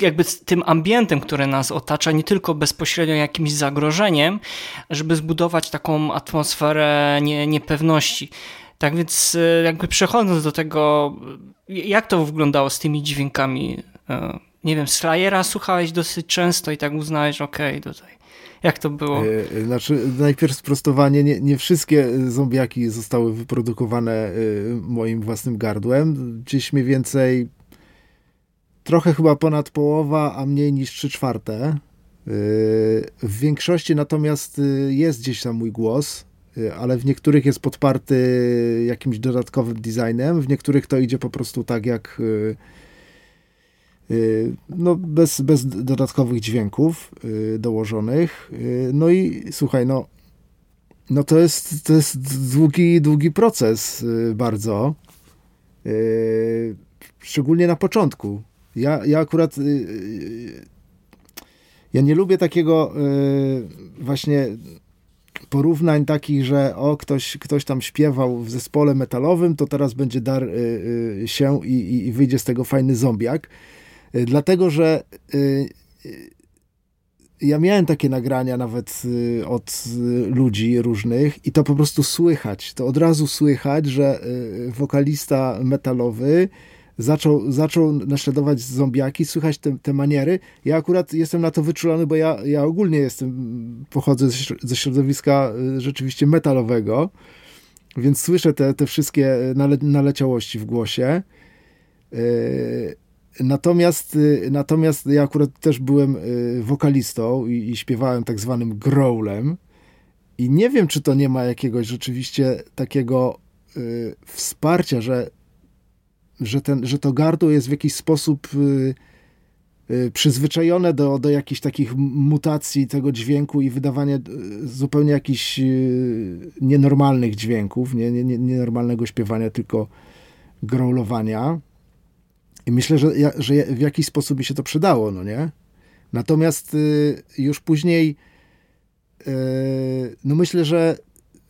S4: jakby tym ambientem, który nas otacza, nie tylko bezpośrednio jakimś zagrożeniem, żeby zbudować taką atmosferę nie, niepewności. Tak więc e, jakby przechodząc do tego, jak to wyglądało z tymi dźwiękami? E, nie wiem, Slayera słuchałeś dosyć często i tak uznałeś, okej, okay, tutaj. Jak to było?
S6: E, znaczy, najpierw sprostowanie, nie, nie wszystkie zombiaki zostały wyprodukowane moim własnym gardłem. Gdzieś mniej więcej trochę chyba ponad połowa, a mniej niż 3 czwarte. Yy, w większości natomiast yy, jest gdzieś tam mój głos, yy, ale w niektórych jest podparty jakimś dodatkowym designem, w niektórych to idzie po prostu tak jak no bez, bez dodatkowych dźwięków dołożonych. No i słuchaj, no, no to jest, to jest długi, długi proces bardzo. Szczególnie na początku. Ja, ja akurat y, y, ja nie lubię takiego y, właśnie porównań takich, że o, ktoś, ktoś tam śpiewał w zespole metalowym, to teraz będzie dar się i, i wyjdzie z tego fajny zombiak. Dlatego, że ja miałem takie nagrania nawet od ludzi różnych i to po prostu słychać. To od razu słychać, że wokalista metalowy zaczął, zaczął naśladować zombiaki, słychać te, te maniery. Ja akurat jestem na to wyczulony, bo ja, ja ogólnie jestem, pochodzę ze środowiska y, rzeczywiście metalowego, więc słyszę te, te wszystkie nale, naleciałości w głosie. Y, natomiast, y, natomiast ja akurat też byłem wokalistą i, i śpiewałem tak zwanym growlem. I nie wiem, czy to nie ma jakiegoś rzeczywiście takiego wsparcia, że że, ten, że to gardło jest w jakiś sposób y, y, przyzwyczajone do, do jakichś takich mutacji tego dźwięku i wydawania y, zupełnie jakichś nienormalnych dźwięków, nie, nie, nie, nienormalnego śpiewania, tylko growlowania. I myślę, że, że w jakiś sposób mi się to przydało, no nie? Natomiast już później no myślę, że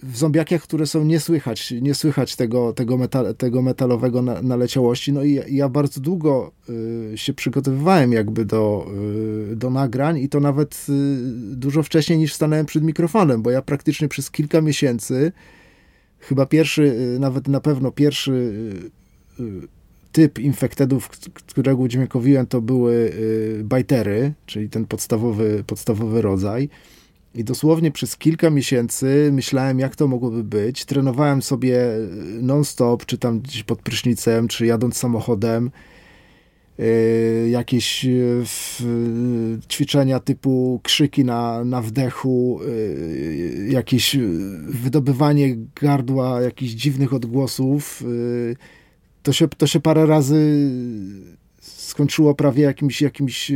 S6: w zombiakach, które są nie słychać, nie słychać tego, tego, metal, tego metalowego na, naleciałości. No i ja, bardzo długo y, się przygotowywałem jakby do, y, do nagrań i to nawet y, dużo wcześniej niż stanąłem przed mikrofonem, bo ja praktycznie przez kilka miesięcy, chyba pierwszy, y, nawet na pewno pierwszy y, y, typ infektedów, którego udźwiękowiłem, to były bajtery, czyli ten podstawowy, podstawowy rodzaj. I dosłownie przez kilka miesięcy myślałem, jak to mogłoby być. Trenowałem sobie non-stop, czy tam gdzieś pod prysznicem, czy jadąc samochodem. Yy, jakieś yy, ćwiczenia typu krzyki na, na wdechu, yy, jakieś wydobywanie gardła jakichś dziwnych odgłosów. To się, to się parę razy skończyło prawie jakimś, jakimś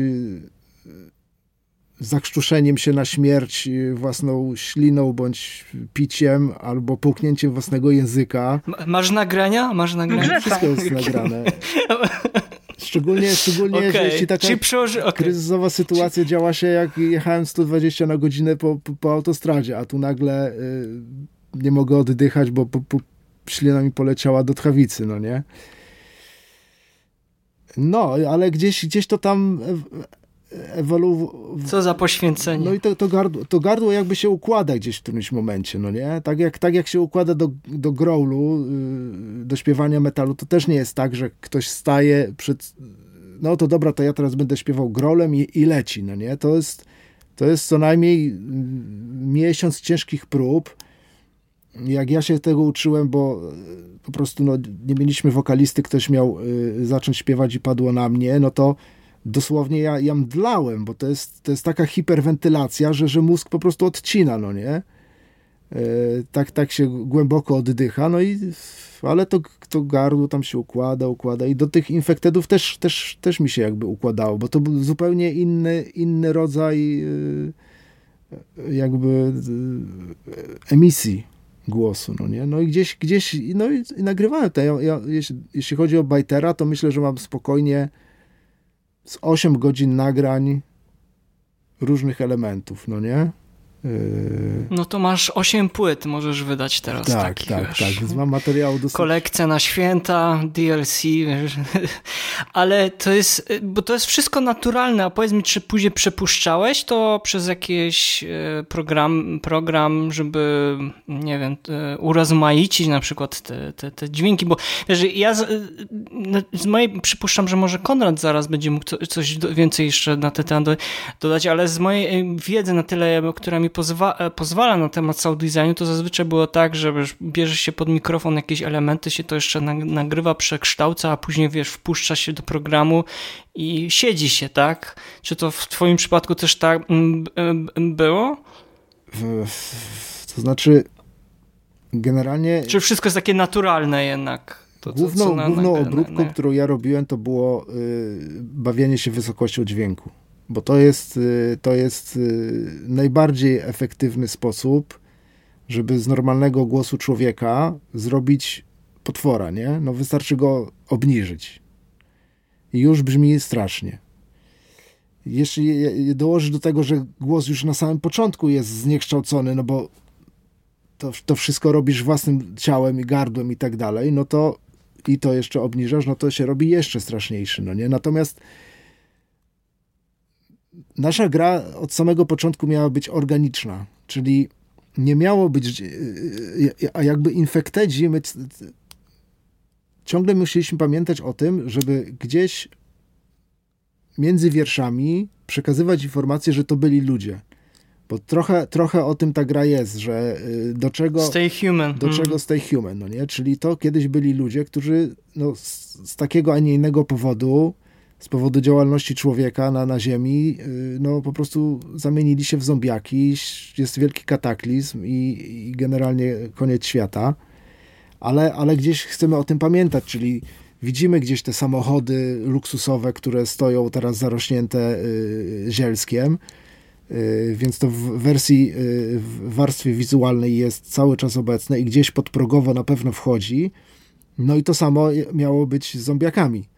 S6: zakrztuszeniem się na śmierć y, własną śliną bądź piciem albo połknięciem własnego języka.
S4: Masz nagrania? Masz nagrania?
S6: Wszystko jest nagrane. Szczególnie, szczególnie okay. że jeśli taka przełoży... okay. kryzysowa sytuacja działa się jak jechałem 120 na godzinę po, po, po autostradzie, a tu nagle y, nie mogę oddychać, bo po, po, ślina mi poleciała do tchawicy, no nie? No, ale gdzieś, gdzieś to tam ewoluował.
S4: Co za poświęcenie.
S6: No i to, to, gardło, to gardło jakby się układa gdzieś w którymś momencie, no nie? Tak jak, tak jak się układa do, do growlu, yy, do śpiewania metalu, to też nie jest tak, że ktoś staje przed... No to dobra, to ja teraz będę śpiewał growlem i, i leci, no nie? To jest, to jest co najmniej mm, miesiąc ciężkich prób. Jak ja się tego uczyłem, bo yy, po prostu no, nie mieliśmy wokalisty, ktoś miał y, zacząć śpiewać i padło na mnie, no to dosłownie ja, ja mdlałem, bo to jest, to jest taka hiperwentylacja, że, że mózg po prostu odcina, no nie? E, tak, tak się głęboko oddycha, no i ale to, to gardło tam się układa, układa i do tych infektedów też, też, też mi się jakby układało, bo to był zupełnie inny, inny rodzaj e, jakby e, emisji głosu, no nie? No i gdzieś, gdzieś no i, i nagrywałem to. Ja, ja, jeśli, jeśli chodzi o Bajtera, to myślę, że mam spokojnie z 8 godzin nagrań różnych elementów, no nie?
S4: Yy, no to masz 8 płyt, możesz wydać teraz.
S6: Tak, tak, wiesz, tak. Więc mam materiału dosyć...
S4: Kolekcja na święta, DLC, wiesz. ale to jest, bo to jest wszystko naturalne, a powiedz mi, czy później przepuszczałeś to przez jakiś e, program, program żeby, nie wiem, urozmaicić na przykład te, te, te dźwięki, bo wiesz, ja z, no, z mojej, przypuszczam, że może Konrad zaraz będzie mógł coś więcej jeszcze na ten temat dodać, ale z mojej wiedzy na tyle, która mi pozwa e, pozwala na temat sound designu, to zazwyczaj było tak, że wiesz, bierzesz się pod mikrofon, jakieś elementy się to jeszcze nagrywa, przekształca, a później wiesz, wpuszcza się do programu i siedzi się, tak? Czy to w twoim przypadku też tak było?
S6: To znaczy generalnie...
S4: Czy wszystko jest takie naturalne jednak?
S6: To, główną na, główną obróbką, którą ja robiłem, to było y, bawienie się wysokością dźwięku bo to jest, y, to jest y, najbardziej efektywny sposób, żeby z normalnego głosu człowieka zrobić potwora, nie? No wystarczy go obniżyć. I już brzmi strasznie. Jeśli dołożysz do tego, że głos już na samym początku jest zniekształcony, no bo to, to wszystko robisz własnym ciałem i gardłem i tak dalej, no to i to jeszcze obniżasz, no to się robi jeszcze straszniejszy, no nie? Natomiast nasza gra od samego początku miała być organiczna, czyli nie miało być, e, e, a jakby infektedzi, my ciągle musieliśmy pamiętać o tym, żeby gdzieś między wierszami przekazywać informację, że to byli ludzie. Bo trochę, trochę o tym ta gra jest, że e, do czego...
S4: Stay human.
S6: Do mm. czego stay human, no nie? Czyli to kiedyś byli ludzie, którzy no, z, z takiego, a nie innego powodu z powodu działalności człowieka na, na Ziemi, y, no po prostu zamienili się w zombiaki, jest wielki kataklizm i, i generalnie koniec świata, ale, ale gdzieś chcemy o tym pamiętać, czyli widzimy gdzieś te samochody luksusowe, które stoją teraz zarośnięte zielskiem, więc to w wersji, w warstwie wizualnej jest cały czas obecne i gdzieś podprogowo na pewno wchodzi. No i to samo miało być z zombiakami.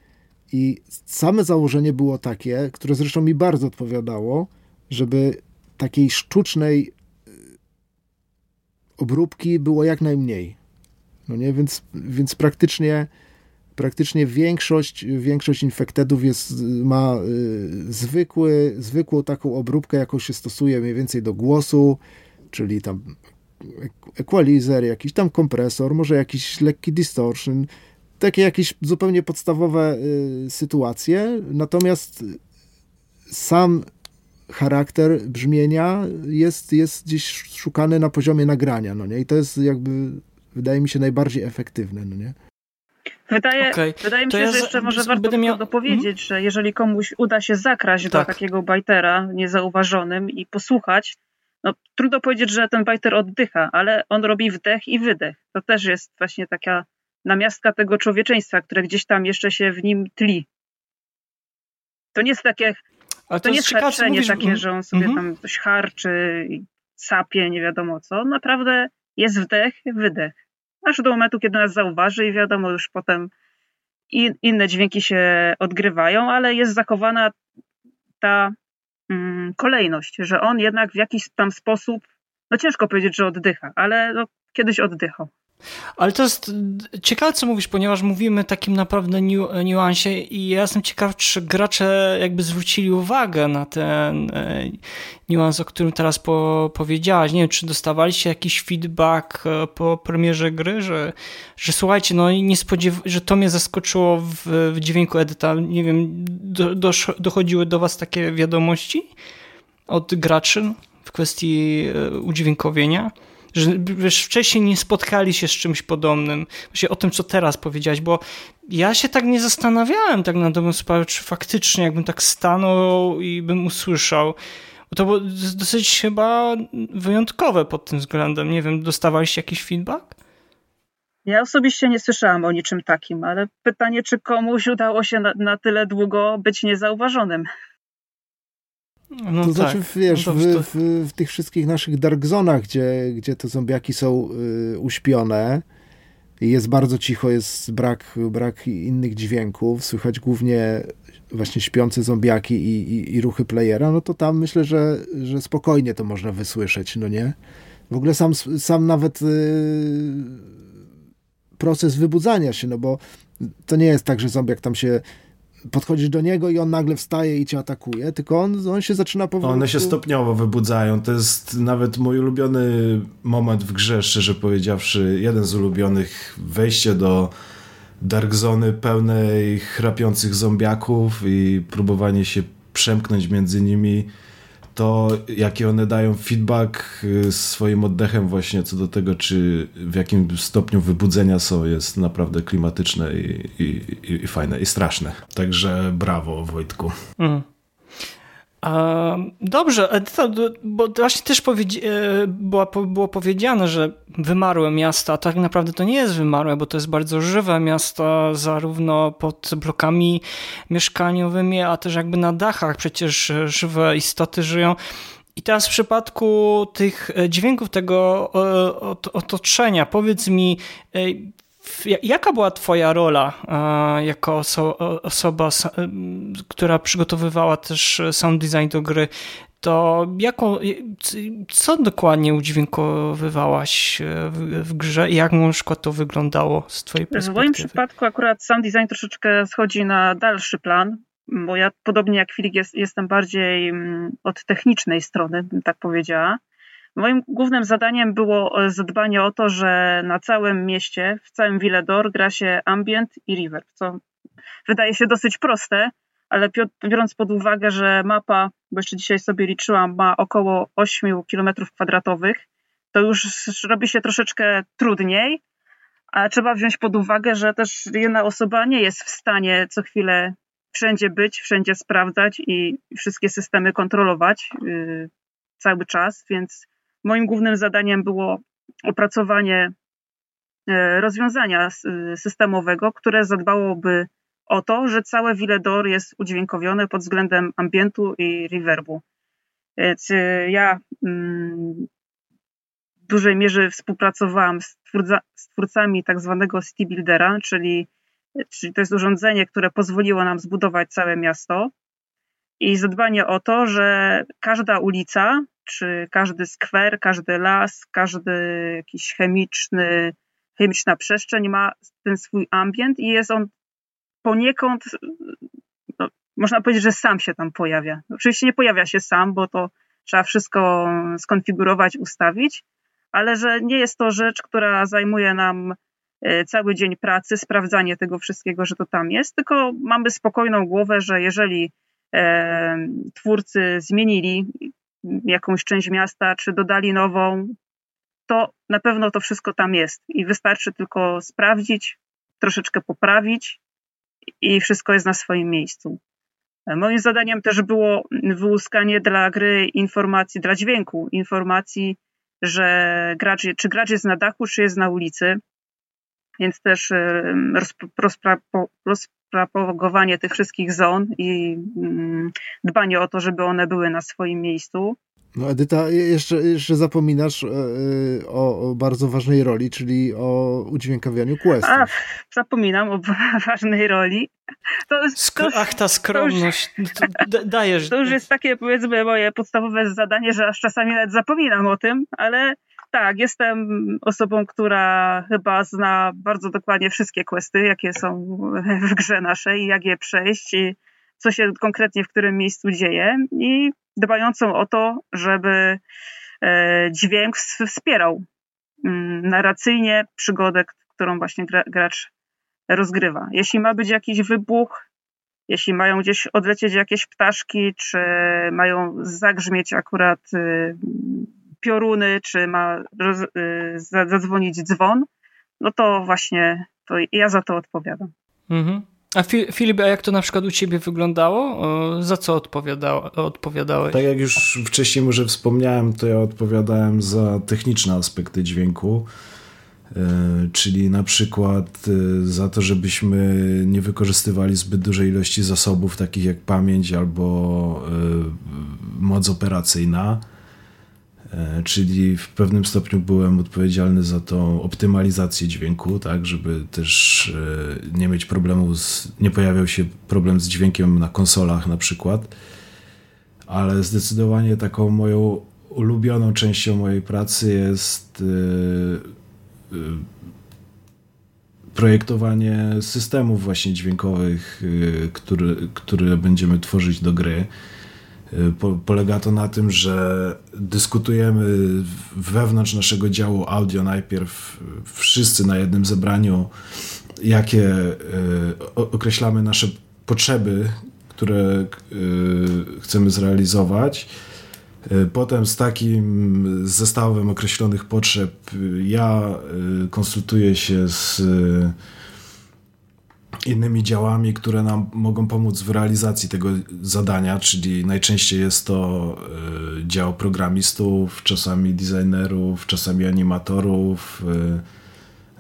S6: I same założenie było takie, które zresztą mi bardzo odpowiadało, żeby takiej sztucznej obróbki było jak najmniej. No nie, więc, więc praktycznie praktycznie większość, większość infektedów jest, ma y, zwykły, zwykłą taką obróbkę, jaką się stosuje mniej więcej do głosu, czyli tam equalizer, jakiś tam kompresor, może jakiś lekki distortion, takie jakieś zupełnie podstawowe y, sytuacje, natomiast sam charakter brzmienia jest, jest gdzieś szukany na poziomie nagrania, no nie? I to jest jakby, wydaje mi się, najbardziej efektywne, no nie?
S5: Wydaje, okay. wydaje mi się, ja że jeszcze może warto miał... dopowiedzieć, mhm. że jeżeli komuś uda się zakraść tak. do takiego bajtera niezauważonym i posłuchać, no trudno powiedzieć, że ten bajter oddycha, ale on robi wdech i wydech. To też jest właśnie taka namiastka tego człowieczeństwa, które gdzieś tam jeszcze się w nim tli. To nie jest takie, to, to nie jest harczenie mówisz... takie, że on sobie mm -hmm. tam coś harczy i sapie, nie wiadomo co. Naprawdę jest wdech, wydech. Aż do momentu, kiedy nas zauważy i wiadomo, już potem inne dźwięki się odgrywają, ale jest zachowana ta mm, kolejność, że on jednak w jakiś tam sposób, no ciężko powiedzieć, że oddycha, ale no, kiedyś oddychał.
S4: Ale to jest ciekawe, co mówisz, ponieważ mówimy takim naprawdę niu, niuansie i ja jestem ciekaw, czy gracze jakby zwrócili uwagę na ten e, niuans, o którym teraz po, powiedziałaś. Nie wiem, czy dostawaliście jakiś feedback e, po premierze gry, że, że słuchajcie, no nie spodziew że to mnie zaskoczyło w, w dźwięku edyta. Nie wiem, do, dochodziły do was takie wiadomości od graczy w kwestii e, udźwiękowienia? Że wiesz, wcześniej nie spotkali się z czymś podobnym. Właśnie o tym, co teraz powiedziałeś, bo ja się tak nie zastanawiałem tak na dobrą sprawę, czy faktycznie jakbym tak stanął i bym usłyszał. Bo to było dosyć chyba wyjątkowe pod tym względem. Nie wiem, dostawaliście jakiś feedback?
S5: Ja osobiście nie słyszałam o niczym takim, ale pytanie, czy komuś udało się na, na tyle długo być niezauważonym.
S6: No to znaczy, tak. znaczy, wiesz, no w, w, w, tych wszystkich naszych dark zonach, gdzie, gdzie te zombiaki są y, uśpione i jest bardzo cicho, jest brak, brak innych dźwięków, słychać głównie właśnie śpiące zombiaki i, i, i ruchy playera, no to tam myślę, że, że spokojnie to można wysłyszeć, no nie? W ogóle sam, sam nawet y, proces wybudzania się, no bo to nie jest tak, że zombiak tam się podchodzisz do niego i on nagle wstaje i cię atakuje, tylko on, on się zaczyna powoli.
S1: One się stopniowo wybudzają. To jest nawet mój ulubiony moment w grze, szczerze powiedziawszy. Jeden z ulubionych. Wejście do Dark Zony pełnej chrapiących zombiaków i próbowanie się przemknąć między nimi to jaki one dają feedback y, swoim oddechem właśnie co do tego, czy w jakim stopniu wybudzenia są, jest naprawdę klimatyczne i, i, i fajne i straszne. Także brawo Wojtku. Mm.
S4: Dobrze, Edyta, bo właśnie też e, było, było powiedziane, że wymarłe miasta, a tak naprawdę to nie jest wymarłe, bo to jest bardzo żywe miasto, zarówno pod blokami mieszkaniowymi, a też jakby na dachach przecież żywe istoty żyją. I teraz w przypadku tych dźwięków, tego e, otoczenia, powiedz mi, e, Jaka była Twoja rola jako oso osoba, która przygotowywała też sound design do gry? To jaką, co dokładnie udźwiękowywałaś w, w grze i jak na przykład to wyglądało z Twojej perspektywy?
S5: W moim przypadku akurat sound design troszeczkę schodzi na dalszy plan, bo ja podobnie jak Filip jest, jestem bardziej mm, od technicznej strony, bym tak powiedziała. Moim głównym zadaniem było e, zadbanie o to, że na całym mieście, w całym Villedor gra się ambient i river, co wydaje się dosyć proste, ale biorąc pod uwagę, że mapa, bo jeszcze dzisiaj sobie liczyłam, ma około 8 km kwadratowych, to już robi się troszeczkę trudniej, a trzeba wziąć pod uwagę, że też jedna osoba nie jest w stanie co chwilę wszędzie być, wszędzie sprawdzać i wszystkie systemy kontrolować yy, cały czas, więc Moim głównym zadaniem było opracowanie rozwiązania systemowego, które zadbałoby o to, że całe Villedor jest udźwiękowione pod względem ambientu i reverbu. Więc ja mm, w dużej mierze współpracowałam z, twórca, z twórcami tak zwanego City Buildera, czyli, czyli to jest urządzenie, które pozwoliło nam zbudować całe miasto i zadbanie o to, że każda ulica, czy każdy skwer, każdy las, każdy jakiś chemiczny, chemiczna przestrzeń ma ten swój ambient i jest on poniekąd, no, można powiedzieć, że sam się tam pojawia. Oczywiście nie pojawia się sam, bo to trzeba wszystko skonfigurować, ustawić, ale że nie jest to rzecz, która zajmuje nam e, cały dzień pracy, sprawdzanie tego wszystkiego, że to tam jest, tylko mamy spokojną głowę, że jeżeli e, twórcy zmienili jakąś część miasta, czy dodali nową, to na pewno to wszystko tam jest i wystarczy tylko sprawdzić, troszeczkę poprawić i wszystko jest na swoim miejscu. Moim zadaniem też było wyłuskanie dla gry informacji, dla dźwięku, informacji że gracz, czy gracz jest na dachu, czy jest na ulicy. Więc też rozpropagowanie tych wszystkich zon i mm, dbanie o to, żeby one były na swoim miejscu.
S6: No Edyta, jeszcze, jeszcze zapominasz e, e, o, o, bardzo ważnej roli, czyli o udźwiękawianiu questów. A,
S5: zapominam o ważnej roli.
S4: To, to, Ach, ta skromność. To, już, to, dajesz.
S5: To już jest takie, powiedzmy, moje podstawowe zadanie, że aż czasami nawet zapominam o tym, ale tak, jestem osobą, która chyba zna bardzo dokładnie wszystkie questy, jakie są w grze naszej, jak je przejść i co się konkretnie w którym miejscu dzieje i dbającą o to, żeby e, dźwięk wspierał mm, narracyjnie przygodę, którą właśnie gracz rozgrywa. Jeśli ma być jakiś wybuch, jeśli mają gdzieś odlecieć jakieś ptaszki, czy mają zagrzmieć akurat y, pioruny, czy ma y, zadzwonić dzwon, no to właśnie to ja za to odpowiadam.
S4: Mhm. A Filip, a jak to na przykład u ciebie wyglądało? Za co odpowiadałeś?
S1: Tak jak już wcześniej może wspomniałem, to ja odpowiadałem za techniczne aspekty dźwięku, e, czyli na przykład e, za to, żebyśmy nie wykorzystywali zbyt dużej ilości zasobów, takich jak pamięć albo e, moc operacyjna czyli w pewnym stopniu byłem odpowiedzialny za tą optymalizację dźwięku, tak, żeby też e, nie mieć problemu, z, nie pojawiał się problem z dźwiękiem na konsolach na przykład, ale zdecydowanie taką moją ulubioną częścią mojej pracy jest e, projektowanie systemów właśnie dźwiękowych, które, które będziemy tworzyć do gry. Y, po, polega to na tym, że dyskutujemy wewnątrz naszego działu audio najpierw wszyscy na jednym zebraniu, jakie y, określamy nasze potrzeby, które y, chcemy zrealizować. Potem z takim zestawem określonych potrzeb ja konsultuję się z innymi działami, które nam mogą pomóc w realizacji tego zadania, czyli najczęściej jest to y, dział programistów, czasami designerów, czasami animatorów. Y,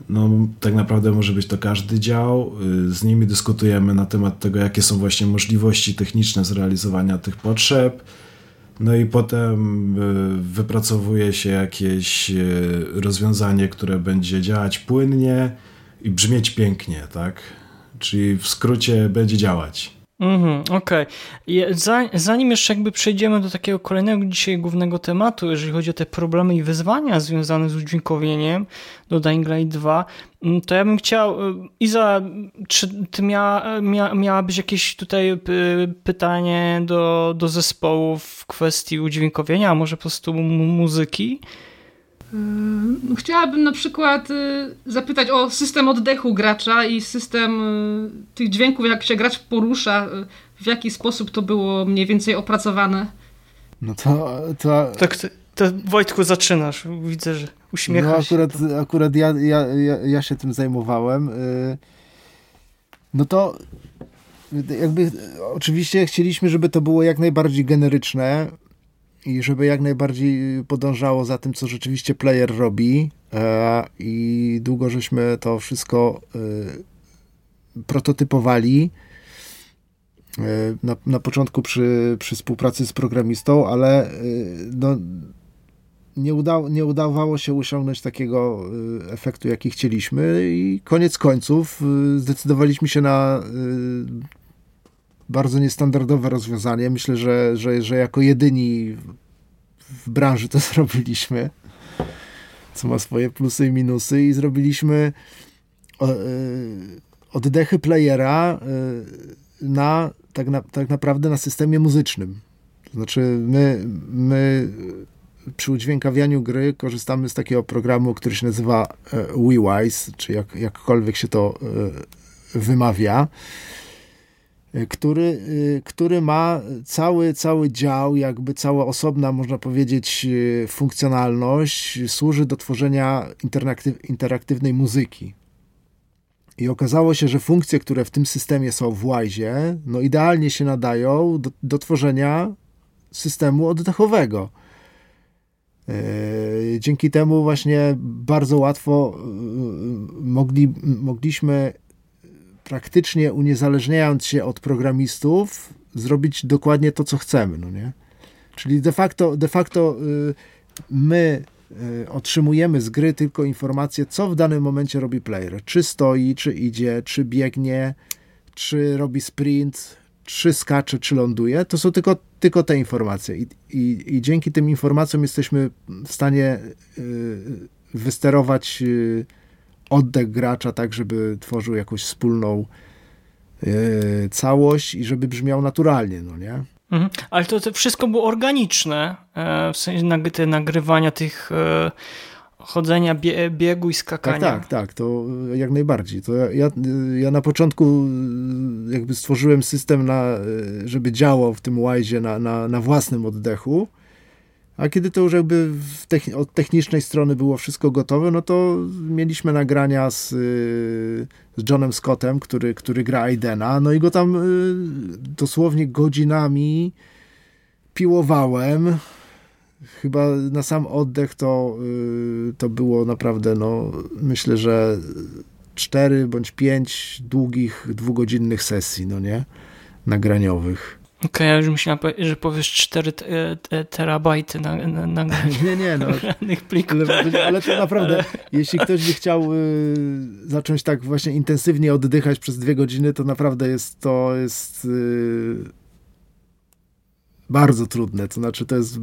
S1: no, tak naprawdę może być to każdy dział. Y, z nimi dyskutujemy na temat tego, jakie są właśnie możliwości techniczne zrealizowania tych potrzeb. No i potem wypracowuje się jakieś rozwiązanie, które będzie działać płynnie i brzmieć pięknie, tak? Czyli w skrócie będzie działać.
S4: Mhm, Okej. Okay. Zanim jeszcze jakby przejdziemy do takiego kolejnego dzisiaj głównego tematu, jeżeli chodzi o te problemy i wyzwania związane z udźwiękowieniem do Dying Light 2, mm, to ja bym chciał, y, Iza, czy ty miała, mia, miałabyś jakieś tutaj y, pytanie do, do zespołu w kwestii udźwiękowienia, a może po prostu muzyki?
S7: Chciałabym na przykład y, zapytać o system oddechu gracza i system y, tych dźwięków, jak się gracz porusza, y, w jaki sposób to było mniej więcej opracowane.
S6: No to... to...
S4: Tak, to Wojtku zaczynasz, widzę, że uśmiechasz
S6: no, akurat, się. Akurat ja, ja, ja, ja się tym zajmowałem. No to jakby oczywiście chcieliśmy, żeby to było jak najbardziej generyczne, i żeby jak najbardziej podążało za tym, co rzeczywiście player robi. E, I długo żeśmy to wszystko e, prototypowali. E, na, na początku przy, przy współpracy z programistą, ale no, nie, uda, nie udawało się osiągnąć takiego efektu, jaki chcieliśmy, i koniec końców zdecydowaliśmy się na bardzo niestandardowe rozwiązanie. Myślę, że, że, że jako jedyni w branży to zrobiliśmy, co ma swoje plusy i minusy, i zrobiliśmy e, oddechy playera e, na tak, na, tak naprawdę na systemie muzycznym. To znaczy, my, my przy udźwiękawianiu gry korzystamy z takiego programu, który się nazywa e, WeWise, czy jak, jakkolwiek się to wymawia który, y, który ma cały, cały dział, jakby cała osobna, można powiedzieć, y, funkcjonalność, służy do tworzenia interaktyw interaktywnej muzyki. I okazało się, że funkcje, które w tym systemie są w Wise, no idealnie się nadają do, do tworzenia systemu oddechowego. Dzięki temu właśnie bardzo łatwo y, mogli, mogliśmy praktycznie uniezależniając się od programistów, zrobić dokładnie to, co chcemy, no nie? Czyli de facto, de facto y, my y, otrzymujemy z gry tylko informację, co w danym momencie robi player. Czy stoi, czy idzie, czy biegnie, czy robi sprint, czy skacze, czy ląduje. To są tylko, tylko te informacje. I, i, i dzięki tym informacjom jesteśmy w stanie y, wysterować oddech gracza tak, żeby tworzył jakąś wspólną yy, całość i żeby brzmiał naturalnie, no nie?
S4: Mhm. Ale to, to, wszystko było organiczne, e, w sensie nag te nagrywania tych e, chodzenia, bie biegu i skakania.
S6: Tak, tak, tak, to jak najbardziej. To ja, ja na początku jakby stworzyłem system, na, żeby działał w tym łajzie na, na, na własnym oddechu, a kiedy to już jakby techni od technicznej strony było wszystko gotowe, no to mieliśmy nagrania z, y, z Johnem Scottem, który, który gra Aidena, no i go tam y, dosłownie godzinami piłowałem. Chyba na sam oddech to, y, to było naprawdę, no myślę, że cztery bądź pięć długich, dwugodzinnych sesji, no nie? Nagraniowych.
S4: Okej, okay, ja już myślałem, że powiesz 4 terabajty na, na, na
S6: Nie, nie, no. plików. Ale, ale to naprawdę, jeśli ktoś by chciał y, zacząć tak właśnie intensywnie oddychać przez dwie godziny, to naprawdę jest to jest y, bardzo trudne. To znaczy, to jest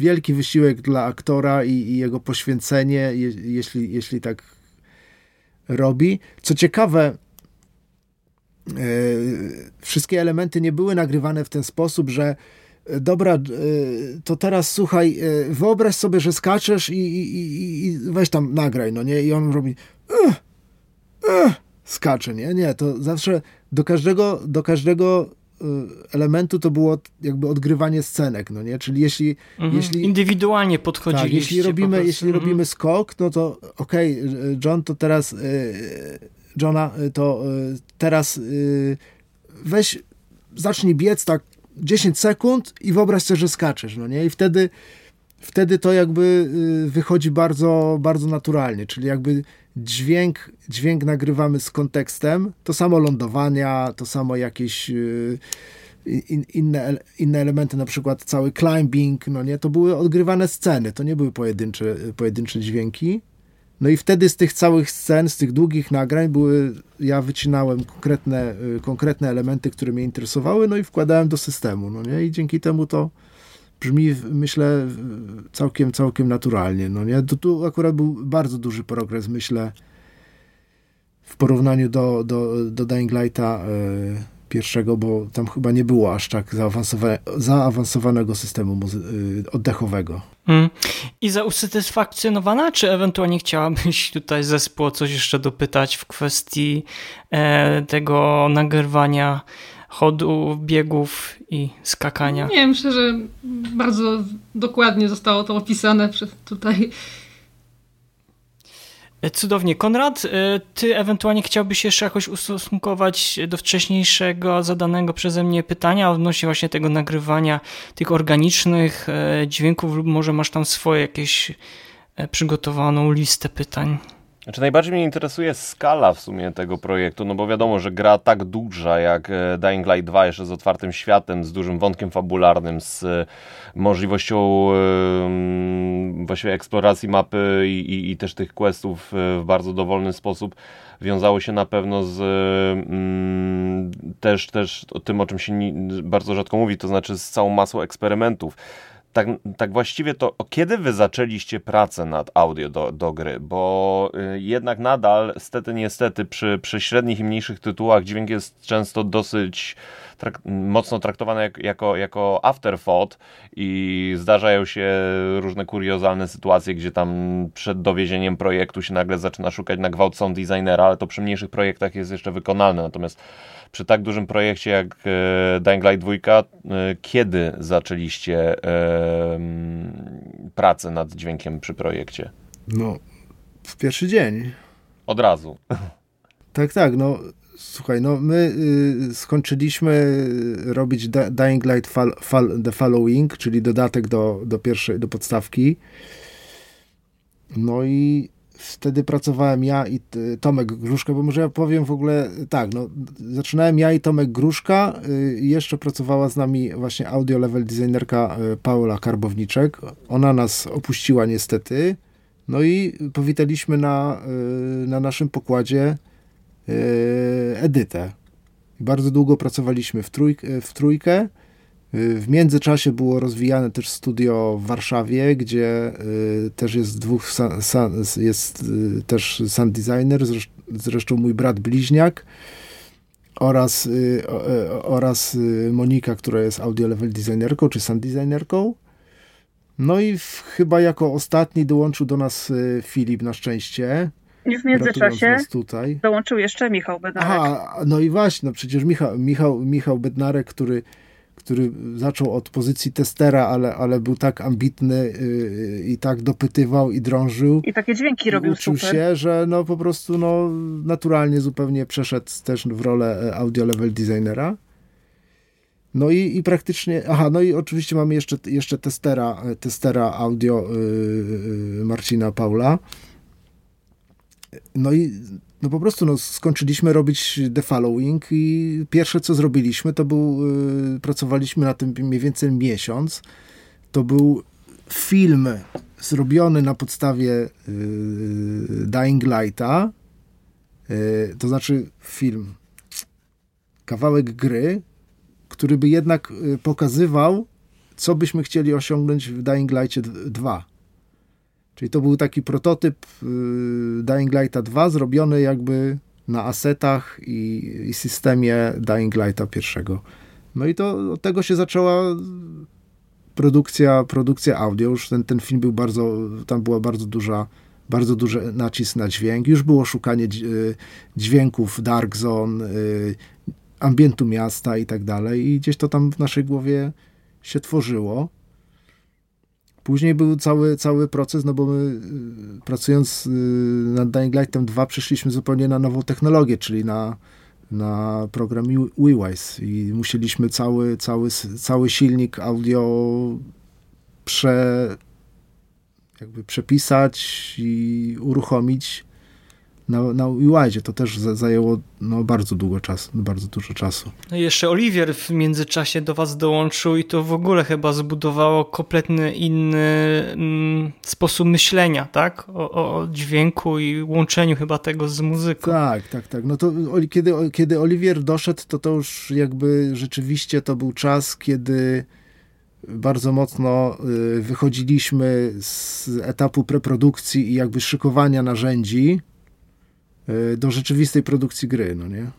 S6: wielki wysiłek dla aktora i, i jego poświęcenie, je, jeśli, jeśli tak robi. Co ciekawe, wszystkie elementy nie były nagrywane w ten sposób, że e, dobra, e, to teraz słuchaj, wyobraź sobie, że skaczesz i, i, i weź tam nagraj, no nie? I on robi uh, uh, skacze, nie? Nie, to zawsze do każdego, do każdego elementu to było jakby odgrywanie scenek, no nie? Czyli jeśli...
S4: Mhm.
S6: jeśli
S4: Indywidualnie podchodziliście.
S6: Tak, jeśli robimy, jeśli mhm. robimy skok, no to okej, okay, John to teraz Johna, y, to y, teraz y, weź, zacznij biec tak 10 sekund i wyobraź sobie, że skaczesz, no nie? I wtedy, wtedy to jakby wychodzi bardzo, bardzo naturalnie, czyli jakby dźwięk, dźwięk nagrywamy z kontekstem, to samo lądowania, to samo jakieś inne, inne elementy, na przykład cały climbing, no nie, to były odgrywane sceny, to nie były pojedyncze, pojedyncze dźwięki, no i wtedy z tych całych scen, z tych długich nagrań były, ja wycinałem konkretne, y, konkretne elementy, które mnie interesowały, no i wkładałem do systemu, no nie? I dzięki temu to brzmi, myślę, całkiem, całkiem naturalnie, no nie? Tu, tu akurat był bardzo duży progres, myślę, w porównaniu do, do, do Dying Lighta, yy, pierwszego, bo tam chyba nie było aż tak zaawansowane, zaawansowanego systemu y, oddechowego.
S4: Mm. I za usatysfakcjonowana, czy ewentualnie chciałabyś tutaj zespół coś jeszcze dopytać w kwestii e, tego nagrywania chodu, biegów i skakania?
S7: Nie, myślę, że bardzo dokładnie zostało to opisane przez tutaj
S4: Cudownie. Konrad, ty ewentualnie chciałbyś jeszcze jakoś ustosunkować do wcześniejszego zadanego przeze mnie pytania odnośnie właśnie tego nagrywania tych organicznych dźwięków lub może masz tam swoje jakieś przygotowaną listę pytań?
S2: Znaczy najbardziej mnie interesuje skala w sumie tego projektu, no bo wiadomo, że gra tak duża jak e, Dying Light 2, jeszcze z otwartym światem, z dużym wątkiem fabularnym, z e, możliwością właściwie eksploracji mapy i, i, i, też tych questów w bardzo dowolny sposób, wiązało się na pewno z yy, też, też tym, o czym się bardzo rzadko mówi, to znaczy z całą masą eksperymentów tak, tak właściwie to kiedy wy zaczęliście pracę nad audio do, do gry? Bo y, jednak nadal, stety niestety, przy, przy średnich i mniejszych tytułach dźwięk jest często dosyć mocno traktowany jak, jako, jako afterthought i zdarzają się różne kuriozalne sytuacje, gdzie tam przed dowiezieniem projektu się nagle zaczyna szukać na gwałt sound designera, ale to przy mniejszych projektach jest jeszcze wykonalne. Natomiast przy tak dużym projekcie jak e, Dying Light 2, e, kiedy zaczęliście e, pracę nad dźwiękiem przy projekcie?
S6: No, w pierwszy dzień.
S2: Od razu.
S6: Tak, tak, no słuchaj, no my y, skończyliśmy robić Dying Light fall, fall, The Following, czyli dodatek do, do pierwszej, do podstawki. No i wtedy pracowałem ja i Tomek Gruszka, bo może ja powiem w ogóle tak, no, zaczynałem ja i Tomek Gruszka, y, jeszcze pracowała z nami właśnie audio level designerka y, Paula Karbowniczek. Ona nas opuściła niestety, no i powitaliśmy na, y, na naszym pokładzie Edytę. Bardzo długo pracowaliśmy w, trójkę, w trójkę, w międzyczasie było rozwijane też studio w Warszawie, gdzie y, też jest dwóch, jest y, też sound designer, zresztą mój brat bliźniak oraz, y, oraz Monika, która jest audio level designerką czy sound designerką. No i chyba jako ostatni dołączył do nas Filip na szczęście.
S5: I w międzyczasie dołączył jeszcze Michał Bednarek.
S6: Aha, no i właśnie, no przecież Michał, Michał, Michał Bednarek, który który zaczął od pozycji testera, ale, ale był tak ambitny yy, i tak dopytywał i drążył.
S5: I takie dźwięki robił
S6: uczył
S5: super.
S6: się, że no po prostu no, naturalnie zupełnie przeszedł też w rolę e, audio level designera. No i, i praktycznie, aha, no i oczywiście mamy jeszcze, jeszcze testera, e, testera audio yy, Marcina Paula. No i no po prostu no, skończyliśmy robić The Following i pierwsze co zrobiliśmy to był, yy, pracowaliśmy na tym mniej więcej miesiąc. To był film zrobiony na podstawie yy, Dying Lighta, yy, to znaczy film, kawałek gry, który by jednak y, pokazywał, co byśmy chcieli osiągnąć w Dying Light 2 Czyli to był taki prototyp y, Dying Lighta 2 zrobiony jakby na asetach i, i systemie Dying Lighta pierwszego. No i to od tego się zaczęła produkcja, produkcja audio. Już ten, ten film był bardzo, tam była bardzo duża, bardzo duży nacisk na dźwięk. Już było szukanie y, dźwięków Dark Zone, y, ambientu miasta i tak dalej. I gdzieś to tam w naszej głowie się tworzyło. Później był cały, cały proces, no bo my y, pracując y, nad Dying Lightem 2 przeszliśmy zupełnie na nową technologię, czyli na, na program WeWise. I musieliśmy cały, cały, cały silnik audio prze, jakby przepisać i uruchomić na, na UI-zie. To też zajęło no, bardzo długo czasu, bardzo dużo czasu.
S4: No jeszcze Oliwier w międzyczasie do was dołączył i to w ogóle chyba zbudowało kompletny inny mm, sposób myślenia, tak? O, o, dźwięku i łączeniu chyba tego z muzyką.
S6: Tak, tak, tak. No to kiedy, kiedy Oliwier doszedł, to to już jakby rzeczywiście to był czas, kiedy bardzo mocno y, wychodziliśmy z etapu preprodukcji i jakby szykowania narzędzi, do rzeczywistej produkcji gry, no nie?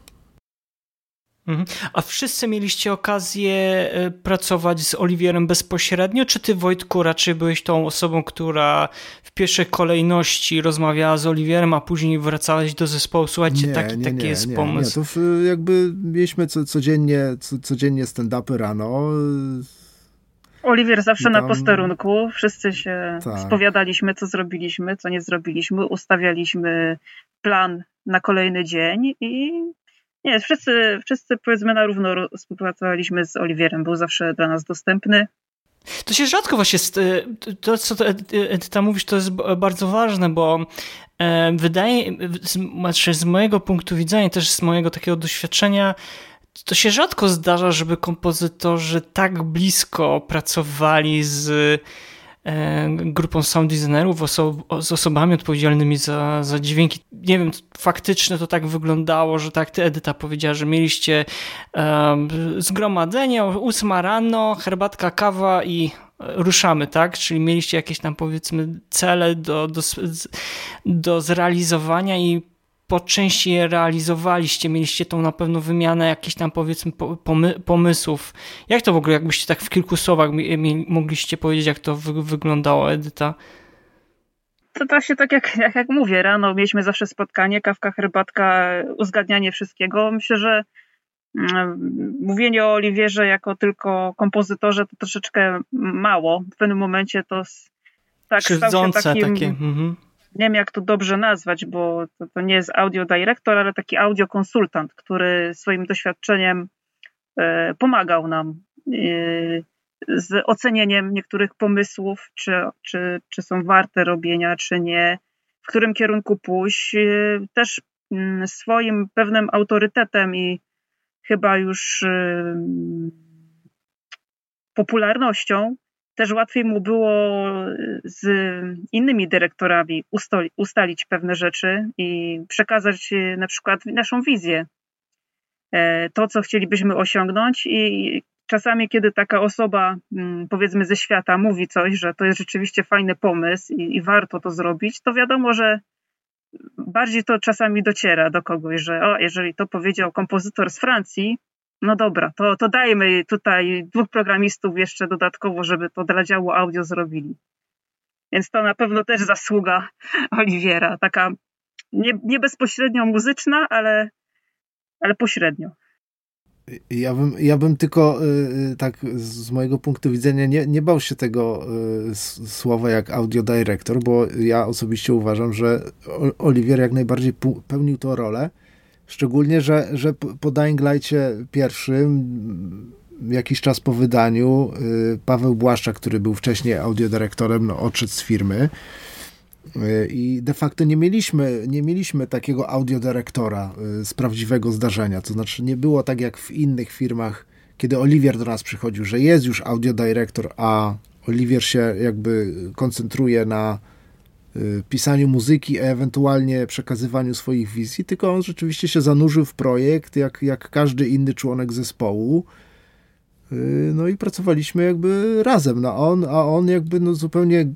S4: Mhm. A wszyscy mieliście okazję e, pracować z Oliwierem bezpośrednio, czy ty Wojtku raczej byłeś tą osobą, która w pierwszej kolejności rozmawiała z Oliwierem, a później wracałeś do zespołu, słuchajcie,
S6: nie,
S4: taki,
S6: nie,
S4: taki
S6: nie,
S4: jest
S6: nie,
S4: pomysł.
S6: Nie, to jakby mieliśmy co, codziennie, co, codziennie stand-upy rano.
S5: Oliwier zawsze tam... na posterunku. Wszyscy się tak. spowiadaliśmy, co zrobiliśmy, co nie zrobiliśmy. Ustawialiśmy plan na kolejny dzień i nie, wszyscy, wszyscy powiedzmy na równo współpracowaliśmy z Oliwierem. Był zawsze dla nas dostępny.
S4: To się rzadko właśnie, to co Edyta mówisz, to jest bardzo ważne, bo e, wydaje, znaczy z mojego punktu widzenia, też z mojego takiego doświadczenia, to się rzadko zdarza, żeby kompozytorzy tak blisko pracowali z e, grupą sound designerów, oso z osobami odpowiedzialnymi za, za dźwięki. Nie wiem, faktycznie to tak wyglądało, że tak ty Edyta powiedziała, że mieliście um, zgromadzenie 8 rano, herbatka, kawa i ruszamy, tak? Czyli mieliście jakieś tam powiedzmy cele do, do, do zrealizowania i po części je realizowaliście, mieliście tą na pewno wymianę jakichś tam powiedzmy pomy pomysłów. Jak to w ogóle, jakbyście tak w kilku słowach mogliście powiedzieć, jak to wy wyglądało, Edyta?
S5: To właśnie tak jak, jak, jak mówię, rano mieliśmy zawsze spotkanie, kawka, herbatka, uzgadnianie wszystkiego. Myślę, że mm, mówienie o Oliwierze jako tylko kompozytorze to troszeczkę mało. W pewnym momencie to tak stał się takim, takie. Mhm nie wiem jak to dobrze nazwać, bo to, to nie jest audio director, ale taki audio konsultant, który swoim doświadczeniem e, pomagał nam e, z ocenieniem niektórych pomysłów, czy, czy, czy są warte robienia, czy nie, w którym kierunku pójść. E, też mm, swoim pewnym autorytetem i chyba już popularnością też łatwiej mu było z innymi dyrektorami ustalić pewne rzeczy i przekazać e, na przykład naszą wizję, e, to, co chcielibyśmy osiągnąć. I czasami, kiedy taka osoba, mm, powiedzmy ze świata, mówi coś, że to jest rzeczywiście fajny pomysł i, i warto to zrobić, to wiadomo, że bardziej to czasami dociera do kogoś, że o, jeżeli to powiedział kompozytor z Francji, no dobra, to, to dajmy tutaj dwóch programistów jeszcze dodatkowo, żeby to dla działu audio zrobili. Więc to na pewno też zasługa Oliwiera, taka nie, nie bezpośrednio muzyczna, ale, ale pośrednio.
S6: Ja bym, ja bym tylko y, tak z mojego punktu widzenia nie, nie bał się tego y, słowa jak audio director, bo ja osobiście uważam, że Oliwier jak najbardziej pełnił tę rolę Szczególnie, że, że po Dying Light'cie pierwszym, jakiś czas po wydaniu, y, Paweł Błaszczak, który był wcześniej audiodyrektorem, no, odszedł z firmy. Y, I de facto nie mieliśmy, nie mieliśmy takiego audiodyrektora y, z prawdziwego zdarzenia. To znaczy, nie było tak jak w innych firmach, kiedy Oliwier do nas przychodził, że jest już audiodyrektor, a Oliwier się jakby koncentruje na pisaniu muzyki, ewentualnie przekazywaniu swoich wizji, tylko on rzeczywiście się zanurzył w projekt, jak, jak każdy inny członek zespołu. Y, no i pracowaliśmy jakby razem, no on, a on jakby no zupełnie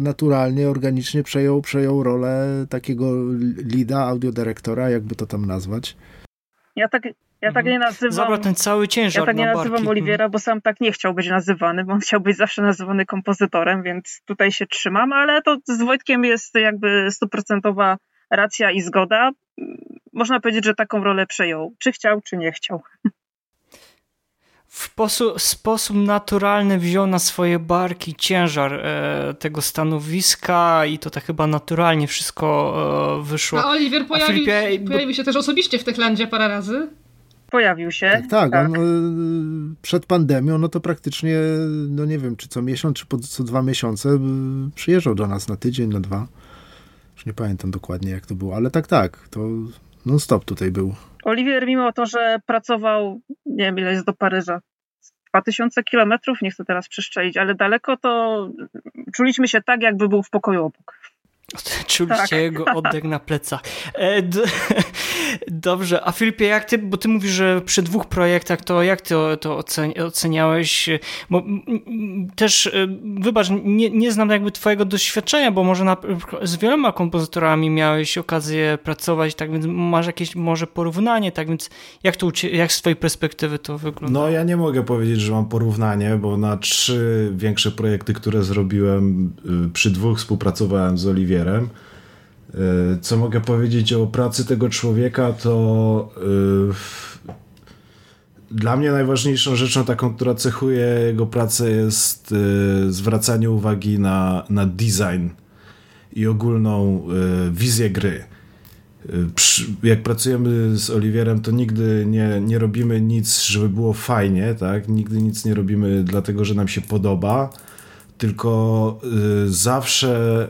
S6: naturalnie, organicznie przejął, przejął rolę takiego lida, audiodyrektora, jakby to tam nazwać.
S5: Ja tak, ja tak mhm. nie nazywam.
S4: Zabrał ten cały ciężar.
S5: Ja tak nie nazywam barki. Oliwiera, bo sam tak nie chciał być nazywany, bo on chciał być zawsze nazywany kompozytorem, więc tutaj się trzymam, ale to z Wojtkiem jest jakby stuprocentowa racja i zgoda. Można powiedzieć, że taką rolę przejął. Czy chciał, czy nie chciał.
S4: W sposób, naturalny wziął na swoje barki ciężar e, tego stanowiska i to tak chyba naturalnie wszystko e, wyszło.
S7: A Oliwier pojawił, A Filipie, pojawił się też osobiście w Techlandzie parę razy
S5: pojawił się.
S6: Tak, tak, tak. On, y, przed pandemią, no to praktycznie, no nie wiem, czy co miesiąc, czy co dwa miesiące y, przyjeżdżał do nas na tydzień, na dwa. Już nie pamiętam dokładnie, jak to było, ale tak, tak, to non-stop tutaj był.
S5: Oliwier, mimo to, że pracował, nie wiem ile jest do Paryża, 2000 kilometrów, nie chcę teraz przeszczelić, ale daleko, to czuliśmy się tak, jakby był w pokoju obok.
S4: Czuliście tak. jego oddech na plecach. E, dobrze, a Filipie, jak ty, bo ty mówisz, że przy dwóch projektach, to jak ty to oceniałeś? Bo też, e, wybacz, nie, nie znam jakby twojego doświadczenia, bo może na, z wieloma kompozytorami miałeś okazję pracować, tak więc masz jakieś może porównanie, tak więc jak, to, jak z twojej perspektywy to wygląda?
S1: No ja nie mogę powiedzieć, że mam porównanie, bo na trzy większe projekty, które zrobiłem, y, przy dwóch współpracowałem z Oliwierem, E, co mogę powiedzieć o pracy tego człowieka, to e, dla mnie najważniejszą rzeczą taką, która cechuje jego pracę jest y, zwracanie uwagi na, na design i ogólną wizję gry. Jak pracujemy z Oliwierem, to nigdy nie, nie robimy nic, żeby było fajnie, tak? Nigdy nic nie robimy dlatego, że nam się podoba, tylko y, zawsze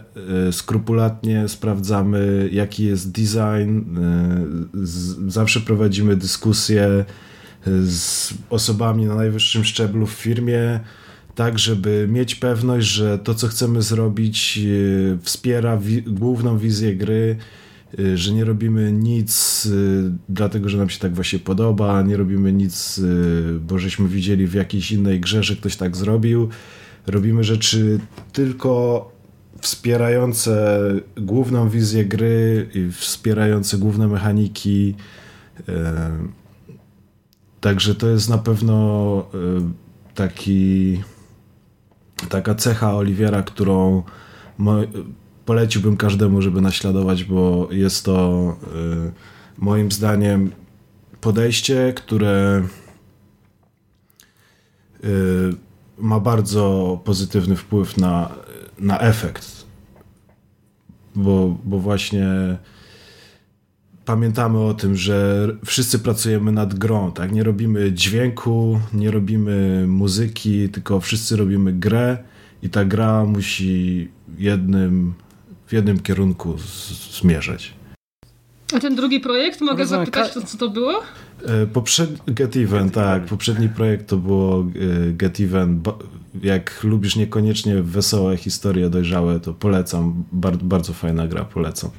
S1: y, skrupulatnie sprawdzamy, jaki jest design, y, zawsze prowadzimy dyskusje z osobami na najwyższym szczeblu w firmie, tak żeby mieć pewność, że to, co chcemy zrobić, wspiera wi główną wizję gry, że nie robimy nic dlatego, że nam się tak właśnie podoba, nie robimy nic, bo żeśmy widzieli w jakiejś innej grze, że ktoś tak zrobił. Robimy rzeczy tylko wspierające główną wizję gry i wspierające główne mechaniki. Także to jest na pewno e, taki, taka cecha Oliwiera, którą poleciłbym każdemu, żeby naśladować, bo jest to e, moim zdaniem podejście, które e, ma bardzo pozytywny wpływ na, na efekt. Bo, bo właśnie pamiętamy o tym, że wszyscy pracujemy nad grą, tak? Nie robimy dźwięku, nie robimy muzyki, tylko wszyscy robimy grę i ta gra musi jednym, w jednym kierunku zmierzać.
S7: A ten drugi projekt, mogę Rozumiem, zapytać, co to było?
S1: E, poprzedni Get Even, tak. Poprzedni projekt to było e, Get Even. Jak lubisz niekoniecznie wesołe historie dojrzałe, to polecam. Bardzo, bardzo fajna gra, polecam.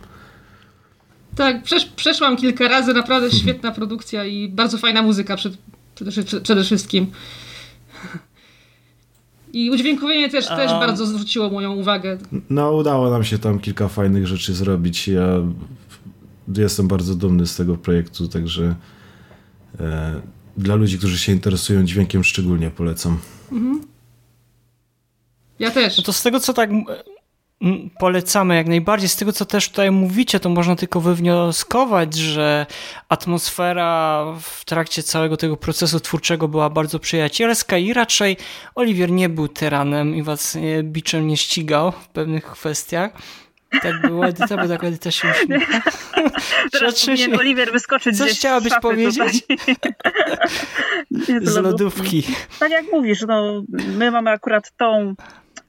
S7: Tak, przesz przeszłam kilka razy, naprawdę świetna produkcja i bardzo fajna muzyka przed, przede, przede wszystkim. I udźwiękowienie też, A... też bardzo zwróciło moją uwagę.
S1: No, udało nam się tam kilka fajnych rzeczy zrobić. Ja jestem bardzo dumny z tego projektu, także dla ludzi, którzy się interesują dźwiękiem, szczególnie polecam. Mhm.
S7: Ja też.
S4: No to z tego, co tak polecamy jak najbardziej. Z tego, co też tutaj mówicie, to można tylko wywnioskować, że atmosfera w trakcie całego tego procesu twórczego była bardzo przyjacielska i raczej Oliwier nie był tyranem i was biczem nie ścigał w pewnych kwestiach. Tak było, Edyta, bo tak Edyta się uśmiecha.
S5: Teraz powinien Oliwier wyskoczyć
S4: Coś chciałabyś powiedzieć? z lodówki.
S5: Tak jak mówisz, no, my mamy akurat tą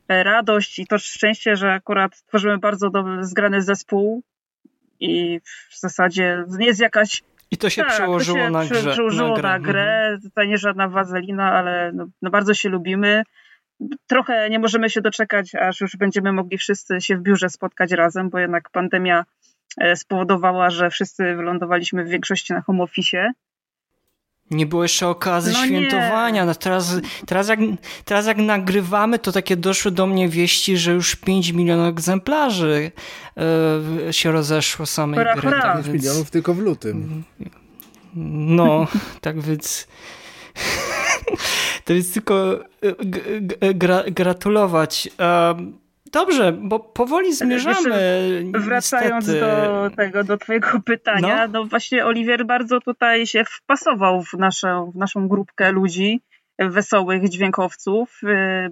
S5: radość i to szczęście, że akurat tworzymy bardzo dobry, zgrany zespół i w zasadzie nie jest jakaś
S4: i to się tak, przełożyło to się na grę.
S5: Przełożyło na grę. Na grę. Mhm. Tutaj nie żadna wazelina, ale no, no, bardzo się lubimy. Trochę nie możemy się doczekać, aż już będziemy mogli wszyscy się w biurze spotkać razem, bo jednak pandemia e, spowodowała, że wszyscy wylądowaliśmy w większości na home office.
S4: Nie było jeszcze okazji no świętowania. No teraz, teraz, jak, teraz jak nagrywamy, to takie doszły do mnie wieści, że już 5 milionów egzemplarzy yy, się rozeszło samej hura, gry.
S6: Hura. Tak więc... milionów tylko w lutym.
S4: No, tak więc... to jest tylko e, gra, gratulować. Um, Dobrze, bo powoli zmierzamy.
S5: Wiesz, wracając
S4: niestety.
S5: do tego, do twojego pytania, no. no. właśnie Oliwier bardzo tutaj się wpasował w naszą, w naszą grupkę ludzi, wesołych dźwiękowców. Y,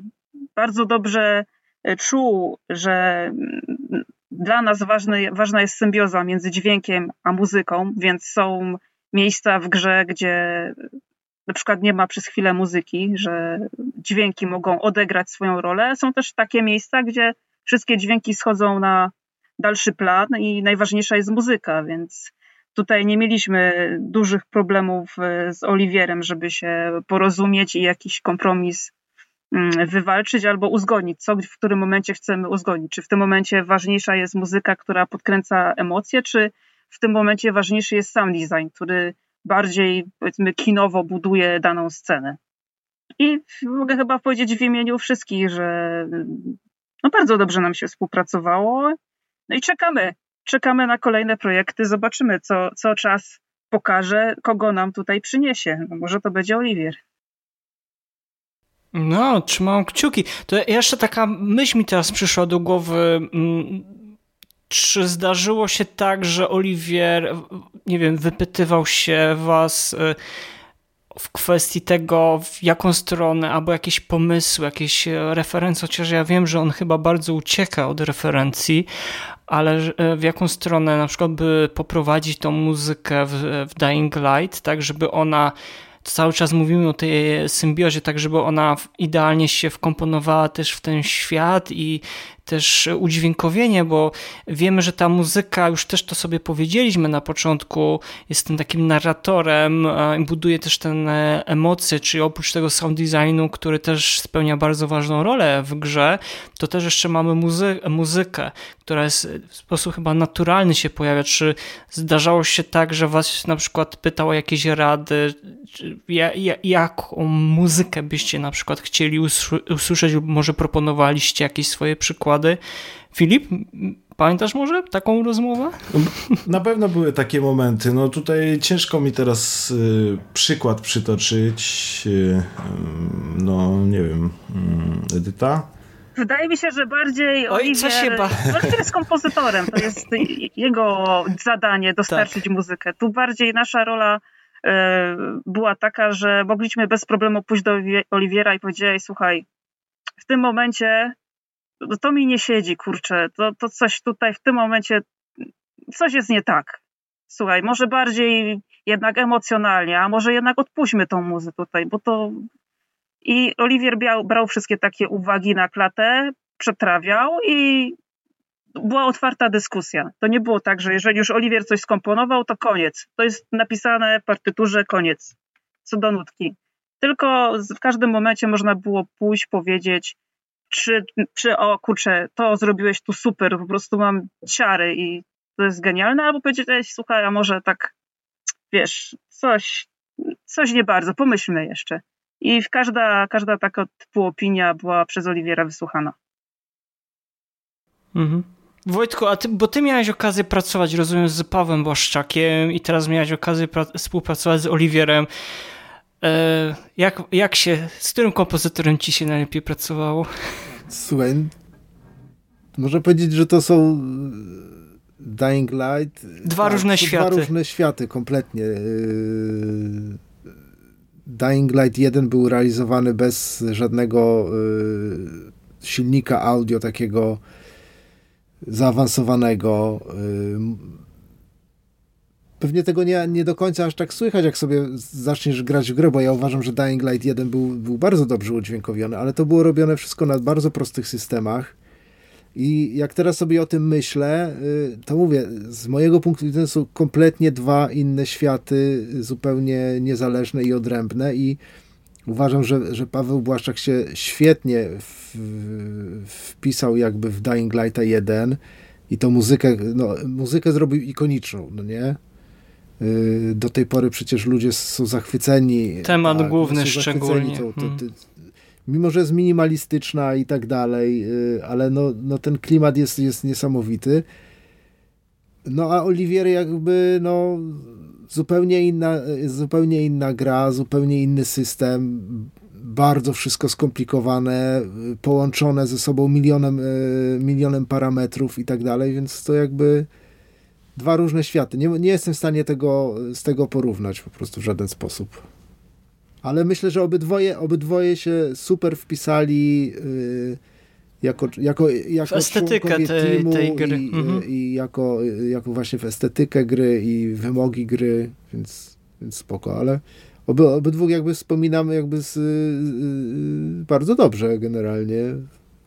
S5: bardzo dobrze czuł, że mm, dla nas ważny, ważna jest symbioza między dźwiękiem a muzyką, więc są miejsca w grze, gdzie na przykład nie ma przez chwilę muzyki, że dźwięki mogą odegrać swoją rolę. Są też takie miejsca, gdzie wszystkie dźwięki schodzą na dalszy plan i najważniejsza jest muzyka, więc tutaj nie mieliśmy dużych problemów e, z Oliwierem, żeby się porozumieć i jakiś kompromis mm, wywalczyć albo uzgodnić, co w którym momencie chcemy uzgodnić. Czy w tym momencie ważniejsza jest muzyka, która podkręca emocje, czy w tym momencie ważniejszy jest sam design, który bardziej, powiedzmy, kinowo buduje daną scenę. I mogę chyba powiedzieć w imieniu wszystkich, że no bardzo dobrze nam się współpracowało. No i czekamy. Czekamy na kolejne projekty. Zobaczymy, co, co czas pokaże, kogo nam tutaj przyniesie. No może to będzie Oliwier.
S4: No, trzymam kciuki. To jeszcze taka myśl mi teraz przyszła do głowy. Czy zdarzyło się tak, że Oliwier, nie wiem, wypytywał się was y, w kwestii tego, w jaką stronę, albo jakieś pomysły, jakieś referencje, chociaż ja wiem, że on chyba bardzo ucieka od referencji, ale w jaką stronę na przykład by poprowadzić tą muzykę w, w Dying Light, tak żeby ona cały czas mówimy o tej symbiozie, tak żeby ona idealnie się wkomponowała też w ten świat i też udźwiękowienie, bo wiemy, że ta muzyka, już też to sobie powiedzieliśmy na początku, jest tym takim narratorem, buduje też ten e, emocje, czyli oprócz tego sound designu, który też spełnia bardzo ważną rolę w grze, to też jeszcze mamy muzy jaką która jest w sposób chyba naturalny się pojawia. Czy zdarzało się tak, że was na przykład pytał o jakieś rady, jaką muzykę byście na przykład chcieli usłyszeć lub może proponowaliście jakieś swoje przykłady? Filip, pamiętasz może taką rozmowę?
S1: Na pewno były takie momenty. No tutaj ciężko mi teraz y, przykład przytoczyć. Y, no nie wiem, y, Edyta?
S5: Wydaje mi się, że bardziej Oj, Oliwier, co się ba... Oliwier jest kompozytorem, to jest jego zadanie dostarczyć tak. muzykę. Tu bardziej nasza rola była taka, że mogliśmy bez problemu pójść do Oliwiera i powiedzieć, słuchaj, w tym momencie no to mi nie siedzi, kurczę, to, to coś tutaj w tym momencie, coś jest nie tak. Słuchaj, może bardziej jednak emocjonalnie, a może jednak odpuśćmy tą muzę tutaj, bo to i Oliwier brał, brał wszystkie takie uwagi na klatę, przetrawiał i była otwarta dyskusja. To nie było tak, że jeżeli już Oliwier coś skomponował, to koniec. To jest napisane w partyturze, koniec. Co do nutki. Tylko w każdym momencie można było pójść, powiedzieć, czy, czy o kurczę, to zrobiłeś tu super, po prostu mam ciary i to jest genialne, albo powiedzieć, słuchaj, a może tak, wiesz, coś, coś nie bardzo, pomyślmy jeszcze. I każda, każda taka typu opinia była przez Oliwiera wysłuchana.
S4: Mhm. Wojtku, a ty, bo ty miałeś okazję pracować, rozumiem, z Pawłem Błaszczakiem i teraz miałeś okazję współpracować z Oliwierem. E, jak, jak się, z którym kompozytorem ci się najlepiej pracowało?
S6: Słuchaj, można powiedzieć, że to są e, Dying Light.
S4: Dwa tak, różne światy.
S6: Dwa różne światy, kompletnie. E, Dying Light 1 był realizowany bez żadnego silnika audio takiego zaawansowanego. Pewnie tego nie, nie do końca aż tak słychać, jak sobie zaczniesz grać w grę, bo ja uważam, że Dying Light 1 był, był bardzo dobrze udźwiękowiony, ale to było robione wszystko na bardzo prostych systemach. I jak teraz sobie o tym myślę, y, to mówię, z mojego punktu widzenia są kompletnie dwa inne światy, zupełnie niezależne i odrębne i uważam, że, że Paweł Błaszczak się świetnie w, wpisał jakby w Dying Light 1 i tą muzykę, no, muzykę zrobił ikoniczną, no nie? Y, do tej pory przecież ludzie są zachwyceni.
S4: Temat tak, główny szczególnie. To, to,
S6: to, mimo, że jest minimalistyczna i tak dalej, y, ale no, no ten klimat jest, jest niesamowity. No a Olivier jakby no zupełnie inna, zupełnie inna gra, zupełnie inny system, bardzo wszystko skomplikowane, połączone ze sobą milionem, y, milionem parametrów i tak dalej, więc to jakby dwa różne światy. Nie, nie jestem w stanie tego, z tego porównać po prostu w żaden sposób. Ale myślę, że obydwoje, obydwoje się super wpisali yy, jako, jako, jako w
S4: estetykę tej, tej gry.
S6: I, mhm. i jako, jako właśnie w estetykę gry i wymogi gry, więc, więc spoko, ale oby, obydwu jakby wspominamy jakby z, yy, bardzo dobrze generalnie.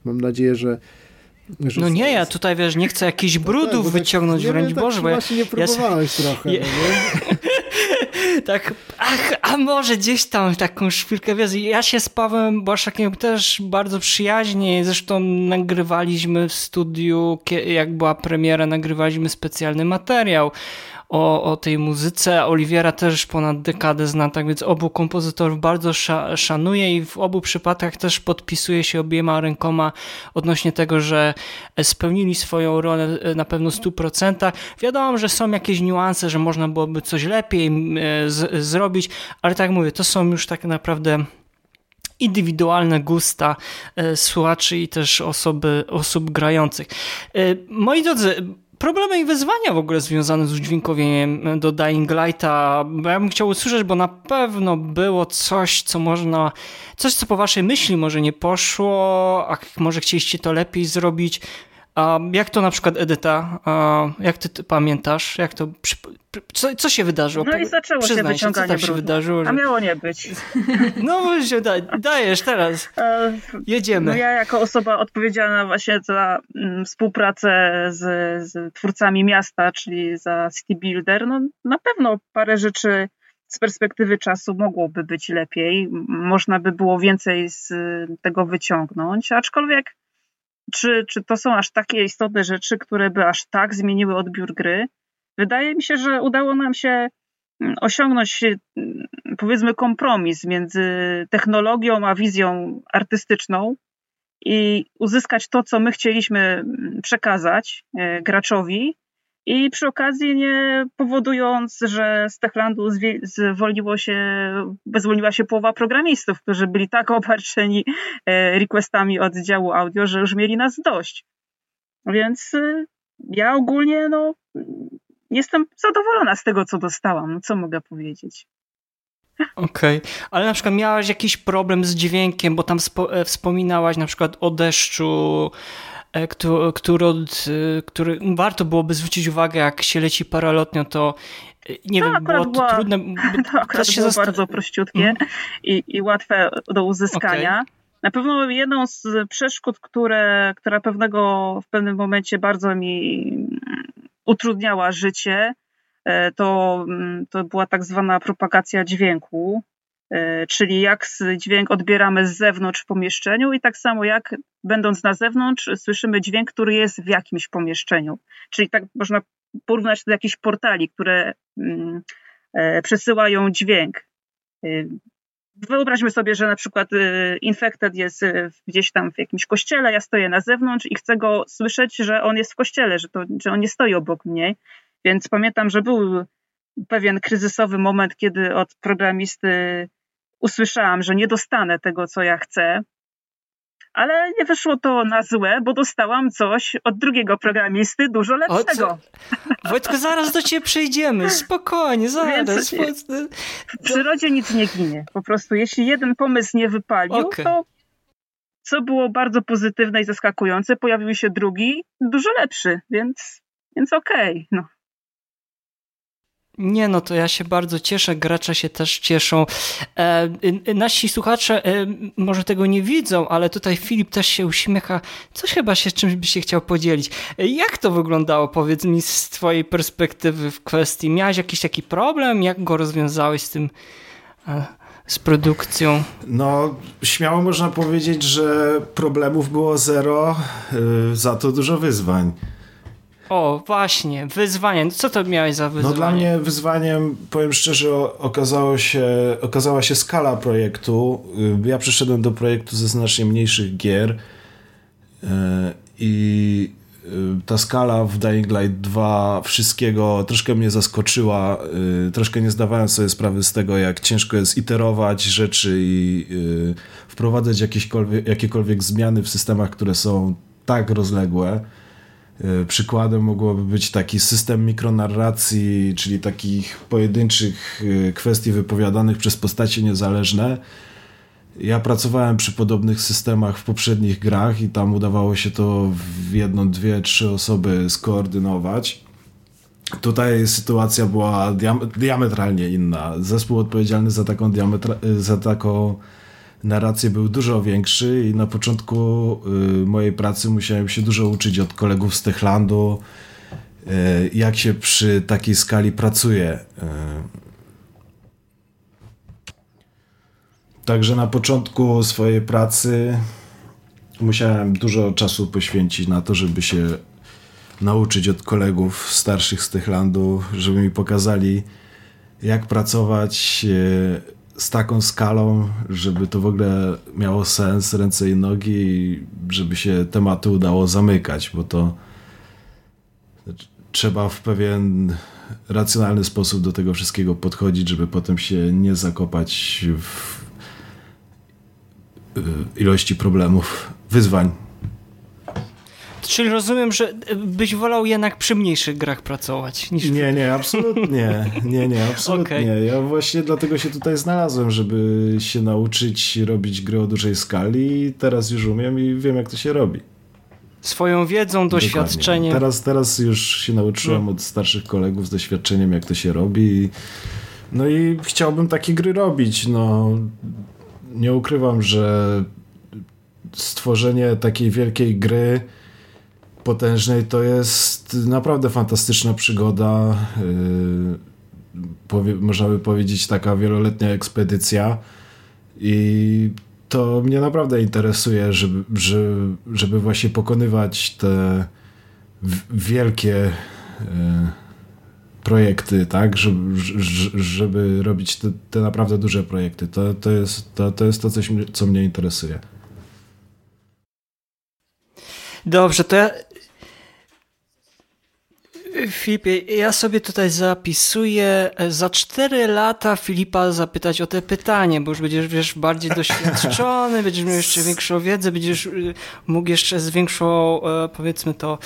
S6: Mam nadzieję, że
S4: no nie, ja tutaj wiesz, nie chcę jakichś no brudów no tak, wyciągnąć, tak, wręcz
S6: nie,
S4: Boże.
S6: Tak, właśnie nie próbowałeś ja... trochę. Ja...
S4: No tak, ach, a może gdzieś tam taką szpilkę wiesz, ja się z Pawłem Błaszakiem też bardzo przyjaźnie, zresztą nagrywaliśmy w studiu, jak była premiera, nagrywaliśmy specjalny materiał o, o tej muzyce. Oliwiera też ponad dekadę zna, tak więc obu kompozytorów bardzo sza, szanuję i w obu przypadkach też podpisuję się obiema rękoma odnośnie tego, że spełnili swoją rolę na pewno w 100%. Wiadomo, że są jakieś niuanse, że można byłoby coś lepiej e, z, zrobić, ale tak mówię, to są już tak naprawdę indywidualne gusta e, słuchaczy i też osoby, osób grających. E, moi drodzy, problemy i wyzwania w ogóle związane z udźwiękowieniem do Dying Lighta. Ja bym chciał usłyszeć, bo na pewno było coś, co można, coś, co po waszej myśli może nie poszło, a może chcieliście to lepiej zrobić. A jak to na przykład Edyta, jak ty, ty pamiętasz, jak to, co, co się wydarzyło?
S5: No i zaczęło Przyznaj się wyciąganie
S4: się, co się wydarzyło.
S5: Że... A miało nie być.
S4: No się da, dajesz teraz, e, jedziemy.
S5: No ja jako osoba odpowiedzialna właśnie za mm, współpracę z, z twórcami miasta, czyli za City Builder, no na pewno parę rzeczy z perspektywy czasu mogłoby być lepiej, można by było więcej z tego wyciągnąć, aczkolwiek czy, czy to są aż takie istotne rzeczy, które by aż tak zmieniły odbiór gry? Wydaje mi się, że udało nam się mm, osiągnąć mm, powiedzmy kompromis między technologią a wizją artystyczną i uzyskać to, co my chcieliśmy mm, przekazać e, graczowi, i przy okazji nie powodując, że z Techlandu zwolniło się, zwolniła się połowa programistów, którzy byli tak obarczeni e, requestami od działu audio, że już mieli nas dość. Więc e, ja ogólnie no, jestem zadowolona z tego, co dostałam. No, co mogę powiedzieć?
S4: Okej, okay. ale na przykład miałaś jakiś problem z dźwiękiem, bo tam e, wspominałaś na przykład o deszczu, E, który, który, warto byłoby zwrócić uwagę, jak się leci paralotnio, to e, nie to wiem, było to była, trudne.
S5: To akurat się było bardzo prościutkie mm. i, i łatwe do uzyskania. Okay. Na pewno jedną z przeszkód, które, która pewnego, w pewnym momencie bardzo mi utrudniała życie, e, to, mm, to była tak zwana propagacja dźwięku. E, czyli jak dźwięk odbieramy z zewnątrz w pomieszczeniu i tak samo jak będąc na zewnątrz słyszymy dźwięk, który jest w jakimś pomieszczeniu. Czyli tak można porównać do jakichś portali, które mm, e, przesyłają dźwięk. E, wyobraźmy sobie, że na przykład infected jest gdzieś tam w jakimś kościele, ja stoję na zewnątrz i chcę go słyszeć, że on jest w kościele, że, to, że on nie stoi obok mnie. Więc pamiętam, że był pewien kryzysowy moment, kiedy od programisty usłyszałam, że nie dostanę tego, co ja chcę, ale nie wyszło to na złe, bo dostałam coś od drugiego programisty dużo lepszego.
S4: Wojtku, zaraz do ciebie przejdziemy, spokojnie, zaraz. Więc
S5: w przyrodzie nic nie ginie. Po prostu jeśli jeden pomysł nie wypalił, okay. to co było bardzo pozytywne i zaskakujące, pojawił się drugi, dużo lepszy, więc, więc okej. Okay, no.
S4: Nie, no to ja się bardzo cieszę, gracze się też cieszą. E, nasi słuchacze e, może tego nie widzą, ale tutaj Filip też się uśmiecha. Coś chyba się czymś by się chciał podzielić. E, jak to wyglądało, powiedz mi, z twojej perspektywy w kwestii? Miałeś jakiś taki problem? Jak go rozwiązałeś z tym, e, z produkcją?
S1: No, śmiało można powiedzieć, że problemów było zero, e, za to dużo wyzwań.
S4: O, właśnie, wyzwanie. Co to miałeś za wyzwanie?
S1: No dla mnie wyzwaniem, powiem szczerze, okazało się, okazała się skala projektu. Y, ja przyszedłem do projektu ze znacznie mniejszych gier y, i y, ta skala w Dying Light 2 wszystkiego troszkę mnie zaskoczyła. Troszkę nie zdawałem sobie sprawy z tego, jak ciężko jest iterować rzeczy i wprowadzać jakiekolwiek, jakiekolwiek zmiany w systemach, które są tak rozległe. E, przykładem mogłoby być taki system mikronarracji, czyli takich pojedynczych e, kwestii wypowiadanych przez postacie niezależne. Ja pracowałem przy podobnych systemach w poprzednich grach i tam udawało się to w jedną, dwie, trzy osoby skoordynować. Tutaj sytuacja była diametralnie inna. Zespół odpowiedzialny za taką, za taką narrację był dużo większy i na początku y, mojej pracy musiałem się dużo uczyć od kolegów z Techlandu, y, jak się przy takiej skali pracuje. Y. Także na początku swojej pracy musiałem dużo czasu poświęcić na to, żeby się nauczyć od kolegów starszych z Techlandu, żeby mi pokazali, jak pracować z taką skalą, żeby to w ogóle miało sens, ręce i nogi żeby się tematy udało zamykać, bo to trzeba w pewien racjonalny sposób do tego wszystkiego podchodzić, żeby potem się nie zakopać w ilości problemów, wyzwań.
S4: Czyli rozumiem, że byś wolał jednak przy mniejszych grach pracować niż...
S1: Nie, nie, absolutnie. Nie, nie, absolutnie. Okay. Ja właśnie dlatego się tutaj znalazłem, żeby się nauczyć robić gry o dużej skali i teraz już umiem i wiem, jak to się robi.
S4: Swoją wiedzą, doświadczeniem.
S1: Teraz, teraz już się nauczyłem hmm. od starszych kolegów z doświadczeniem, jak to się robi. No i chciałbym takie gry robić. No, nie ukrywam, że stworzenie takiej wielkiej gry potężnej to jest naprawdę fantastyczna przygoda. Yy, powie, można by powiedzieć taka wieloletnia ekspedycja i to mnie naprawdę interesuje, żeby, żeby, żeby właśnie pokonywać te wielkie yy, projekty, tak, żeby, żeby robić te, te, naprawdę duże projekty. To, to, jest, to, to jest to, coś, co mnie interesuje.
S4: Dobrze, to ja Filipie, ja sobie tutaj zapisuję e, za cztery lata Filipa zapytać o te pytanie, bo już będziesz wiesz, bardziej doświadczony, będziesz miał jeszcze większą wiedzę, będziesz y, mógł jeszcze z większą, e, powiedzmy to,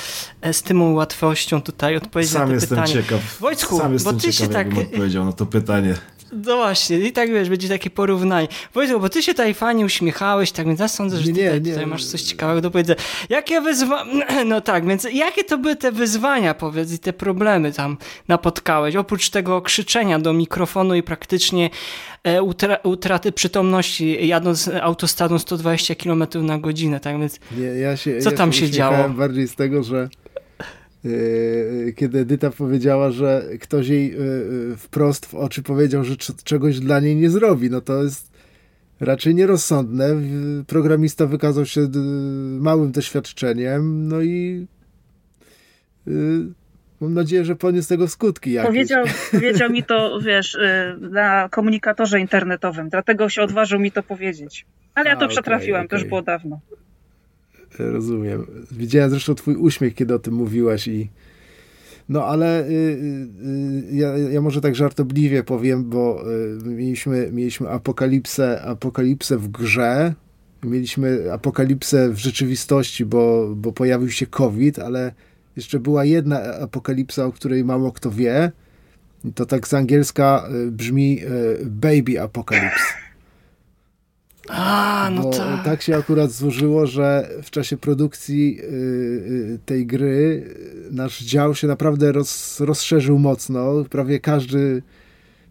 S4: estymą, łatwością tutaj odpowiedzieć
S1: Sam
S4: na to pytanie.
S1: Sam jestem ciekaw.
S4: Wojtku,
S1: Sam
S4: bo ty
S1: ciekaw,
S4: się tak...
S1: odpowiedział na to pytanie.
S4: No właśnie, i tak wiesz, będzie takie porównanie. Wojtek, bo ty się tutaj fajnie uśmiechałeś, tak więc ja sądzę, że nie, tutaj, nie, tutaj masz coś ciekawego do powiedzenia. Jakie wyzwania, no tak, więc jakie to były te wyzwania, powiedz, i te problemy tam napotkałeś? Oprócz tego krzyczenia do mikrofonu i praktycznie e, utra utraty przytomności jadąc autostradą 120 km na godzinę, tak więc nie, ja się, co ja tam się, się działo?
S6: bardziej z tego, że kiedy Edyta powiedziała, że ktoś jej yy, yy, wprost w oczy powiedział, że czegoś dla niej nie zrobi, no to jest raczej nierozsądne. Programista wykazał się małym doświadczeniem, no i mam nadzieję, że poniósł tego skutki jakieś.
S5: Powiedział, powiedział mi to, wiesz, na komunikatorze internetowym, dlatego się odważył mi to powiedzieć. Ale ja to A, przetrafiłem, okay, okay. to już było dawno.
S6: Rozumiem. Widziałem zresztą twój uśmiech, kiedy o tym mówiłaś i no ale y, y, ja, ja, może tak żartobliwie powiem, bo y, mieliśmy, mieliśmy apokalipsę, apokalipsę w grze, mieliśmy apokalipsę w rzeczywistości, bo, bo pojawił się COVID, ale jeszcze była jedna apokalipsa, o której mało kto wie. To tak z angielska y, brzmi y, Baby Apocalypse.
S4: A, no tak.
S6: tak się akurat złożyło, że w czasie produkcji y, y, tej gry nasz dział się naprawdę roz, rozszerzył mocno. Prawie każdy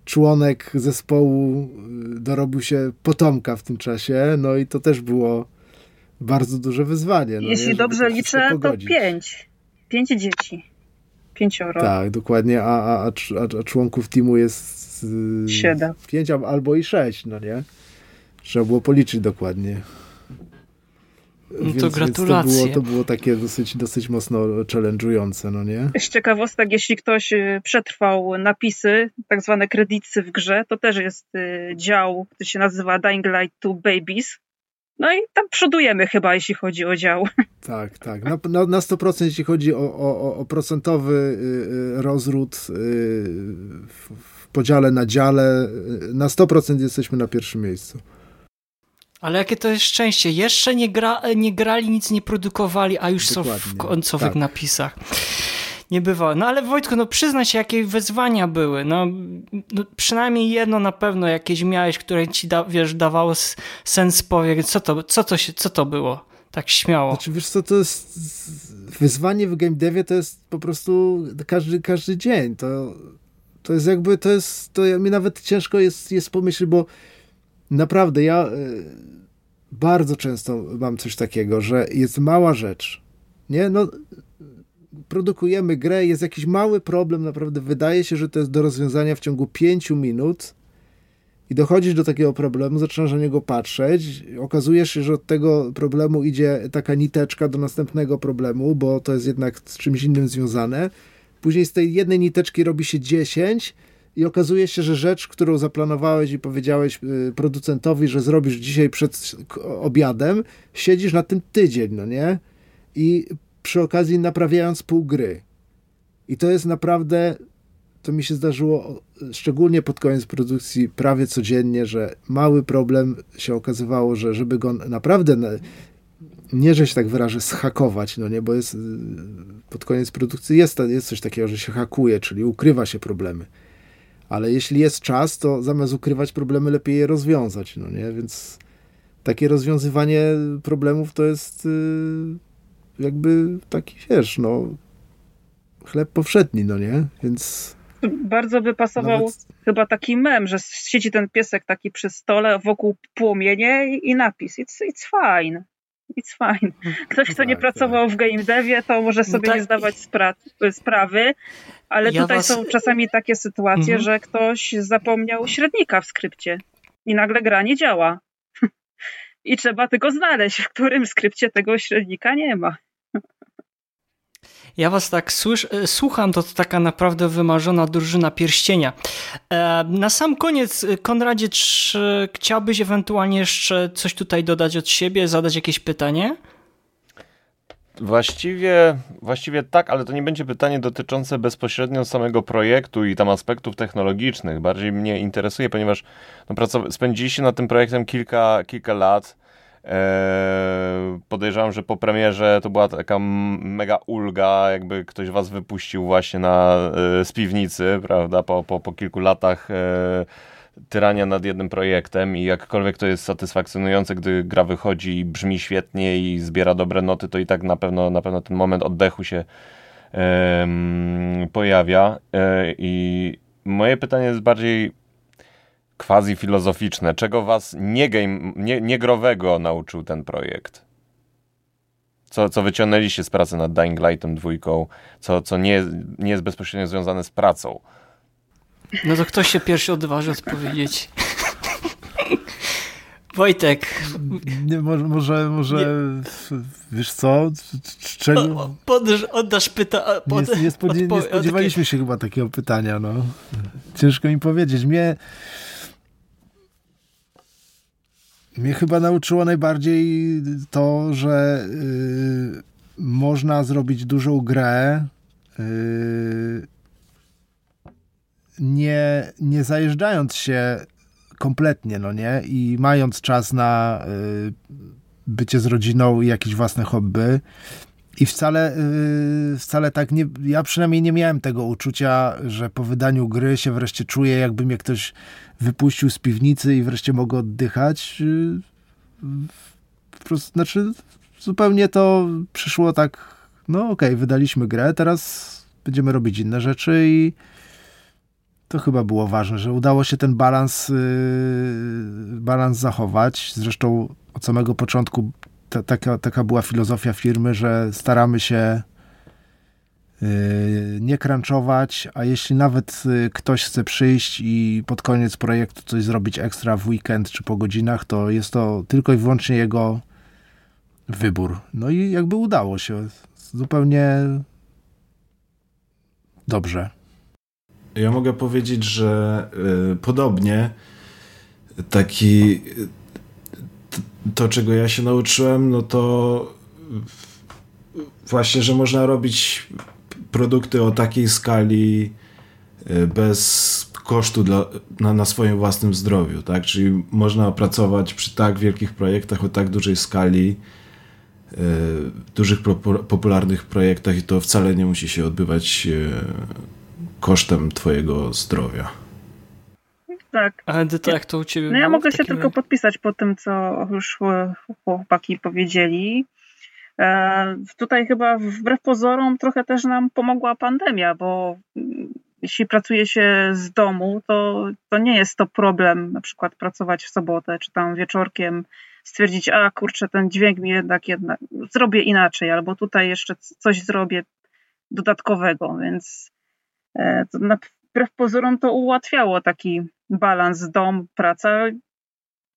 S6: członek zespołu y, dorobił się potomka w tym czasie, no i to też było bardzo duże wyzwanie. No
S5: Jeśli nie, dobrze liczę, to pięć. Pięć dzieci. Pięcioro.
S6: Tak, dokładnie, a, a, a, a członków teamu jest
S5: siedem.
S6: Pięć albo i sześć, no nie? Trzeba było policzyć dokładnie.
S4: No więc, to gratulacje.
S6: To było, to było takie dosyć, dosyć mocno challenge'ujące, no nie?
S5: Z ciekawostek, jeśli ktoś y, przetrwał napisy, tak zwane kredyty w grze, to też jest y, dział, który się nazywa Dying Light 2 Babies. No i tam przodujemy chyba, jeśli chodzi o dział.
S6: Tak, tak. Na, na, na 100% jeśli chodzi o, o, o procentowy y, rozród w, w podziale na dziale, na 100% jesteśmy na pierwszym miejscu.
S4: Ale jakie to jest szczęście. Jeszcze nie, gra, nie grali, nic nie produkowali, a już Dokładnie. są w końcowych tak. napisach. Nie bywało. No ale Wojtku, no przyznaj się, jakie wyzwania były. No, no, przynajmniej jedno na pewno jakieś miałeś, które ci, da, wiesz, dawało sens powiedzieć. Co to, co, to się, co to było? Tak śmiało.
S6: Znaczy, wiesz co, to jest wyzwanie w game devie to jest po prostu każdy, każdy dzień. To, to jest jakby, to jest, to mi nawet ciężko jest, jest pomyśleć, bo naprawdę ja y, bardzo często mam coś takiego, że jest mała rzecz. Nie, no produkujemy grę, jest jakiś mały problem, naprawdę wydaje się, że to jest do rozwiązania w ciągu pięciu minut i dochodzisz do takiego problemu, zaczynasz na niego patrzeć, okazuje się, że od tego problemu idzie taka niteczka do następnego problemu, bo to jest jednak z czymś innym związane. Później z tej jednej niteczki robi się dziesięć i okazuje się, że rzecz, którą zaplanowałeś i powiedziałeś y, producentowi, że zrobisz dzisiaj przed obiadem, siedzisz na tym tydzień, no nie? I przy okazji naprawiając pół gry. I to jest naprawdę, to mi się zdarzyło szczególnie pod koniec produkcji prawie codziennie, że mały problem się okazywało, że żeby go naprawdę nie, że się tak wyrażę, schakować, no nie, bo jest pod koniec produkcji jest, jest coś takiego, że się hakuje, czyli ukrywa się problemy. Ale jeśli jest czas, to zamiast ukrywać problemy, lepiej je rozwiązać, no nie, więc takie rozwiązywanie problemów to jest jakby taki, wiesz, no chleb powszedni, no nie? Więc...
S5: Bardzo by pasował nawet... chyba taki mem, że siedzi ten piesek taki przy stole, wokół płomienie i napis it's, it's fine. It's fine. Ktoś, kto nie tak, pracował tak. w game devie, to może no sobie no tak. nie zdawać spra sprawy, ale ja tutaj was... są czasami takie sytuacje, mhm. że ktoś zapomniał średnika w skrypcie i nagle gra nie działa. I trzeba tylko znaleźć, w którym skrypcie tego średnika nie ma.
S4: Ja was tak słysz, e, słucham, to, to taka naprawdę wymarzona drużyna pierścienia. E, na sam koniec, e, Konradzie, czy chciałbyś ewentualnie jeszcze coś tutaj dodać od siebie, zadać jakieś pytanie?
S2: Właściwie, właściwie tak, ale to nie będzie pytanie dotyczące bezpośrednio samego projektu i tam aspektów technologicznych. Bardziej mnie interesuje, ponieważ no, spędziliście nad tym projektem kilka, kilka lat. Eee, podejrzewam, że po premierze to była taka mega ulga, jakby ktoś was wypuścił właśnie na, e, z piwnicy, prawda, po, po, po kilku latach e, tyrania nad jednym projektem i jakkolwiek to jest satysfakcjonujące, gdy gra wychodzi i brzmi świetnie i zbiera dobre noty, to i tak na pewno, na pewno ten moment oddechu się e, pojawia. E, I moje pytanie jest bardziej quasi filozoficzne. Czego was nie, game, nie, nie growego nauczył ten projekt? Co, co wyciągnęliście z pracy nad Dying Lightem dwójką, co, co nie, nie jest bezpośrednio związane z pracą?
S4: No to ktoś się pierwszy odważy odpowiedzieć. Wojtek.
S6: Nie, może, może, może nie. wiesz co?
S4: Czego? Poddasz, oddasz pytanie.
S6: Pod, nie, nie, spodzie, nie spodziewaliśmy się chyba takiego pytania. No. Ciężko mi powiedzieć. Mnie mnie chyba nauczyło najbardziej to, że y, można zrobić dużą grę y, nie, nie zajeżdżając się kompletnie, no nie? I mając czas na y, bycie z rodziną i jakieś własne hobby. I wcale, wcale tak nie, ja przynajmniej nie miałem tego uczucia, że po wydaniu gry się wreszcie czuję, jakby mnie ktoś wypuścił z piwnicy i wreszcie mogę oddychać. Po prostu, znaczy, zupełnie to przyszło tak, no okej, okay, wydaliśmy grę, teraz będziemy robić inne rzeczy i to chyba było ważne, że udało się ten balans, yy, balans zachować. Zresztą od samego początku ta, taka, taka była filozofia firmy, że staramy się Y, nie crunchować, a jeśli nawet y, ktoś chce przyjść i pod koniec projektu coś zrobić ekstra w weekend czy po godzinach, to jest to tylko i wyłącznie jego wybór. No i jakby udało się. Zupełnie dobrze.
S1: Ja mogę powiedzieć, że y, podobnie taki to, czego ja się nauczyłem, no to właśnie, że można robić produkty o takiej skali e, bez kosztu dla, na, na swoim własnym zdrowiu, tak? Czyli można pracować przy tak wielkich projektach o tak dużej skali, e, dużych popularnych projektach i to wcale nie musi się odbywać e, kosztem twojego zdrowia.
S5: Tak.
S4: Ale to jak to u ciebie
S5: No ja mogę się tylko podpisać po tym, co już chłopaki powiedzieli. E, tutaj chyba wbrew pozorom trochę też nam pomogła pandemia, bo jeśli pracuje się z domu, to, to nie jest to problem na przykład pracować w sobotę, czy tam wieczorkiem stwierdzić, a kurczę, ten dźwięk mi jednak, jednak zrobię inaczej, albo tutaj jeszcze coś zrobię dodatkowego, więc e, to wbrew pozorom to ułatwiało taki balans dom, praca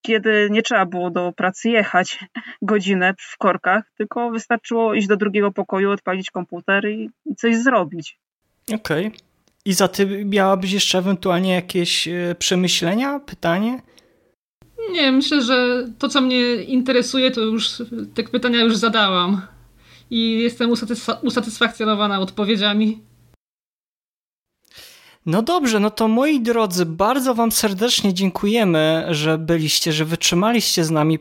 S5: kiedy nie trzeba było do pracy jechać godzinę w korkach, tylko wystarczyło iść do drugiego pokoju, odpalić komputer i, i coś zrobić.
S4: Okej. Okay. I za ty miałabyś jeszcze ewentualnie jakieś e, przemyślenia, pytanie?
S7: Nie, myślę, że to, co mnie interesuje, to już te pytania już zadałam. I jestem usatysfakcjonowana odpowiedziami.
S4: No dobrze, no to moi drodzy, bardzo Wam serdecznie dziękujemy, że byliście, że wytrzymaliście z nami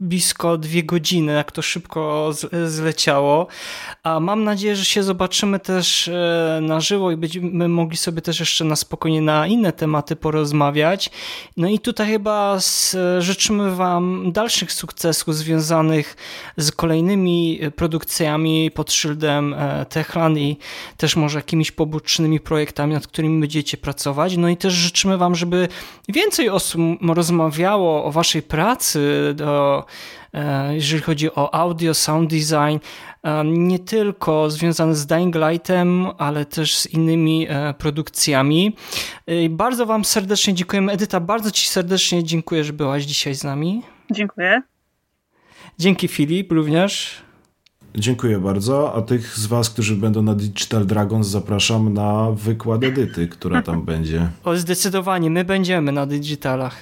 S4: blisko dwie godziny, jak to szybko zleciało. A mam nadzieję, że się zobaczymy też e, na żywo i będziemy mogli sobie też jeszcze na spokojnie na inne tematy porozmawiać. No i tutaj chyba życzymy Wam dalszych sukcesów związanych z kolejnymi produkcjami pod szyldem e, Techland i też może jakimiś pobocznymi projektami, nad którymi będziecie pracować. No i też życzymy Wam, żeby więcej osób rozmawiało o Waszej pracy, do, jeżeli chodzi o audio, sound design, e, nie tylko związane z Dying Lightem, ale też z innymi e, produkcjami. Bardzo Wam serdecznie dziękujemy. Edyta, bardzo Ci serdecznie dziękuję, że byłaś dzisiaj z nami.
S5: Dziękuję.
S4: Dzięki Filip również.
S1: Dziękuję bardzo. A tych z Was, którzy będą na Digital Dragons, zapraszam na wykład Edyty, która tam będzie.
S4: O, zdecydowanie, my będziemy na digitalach.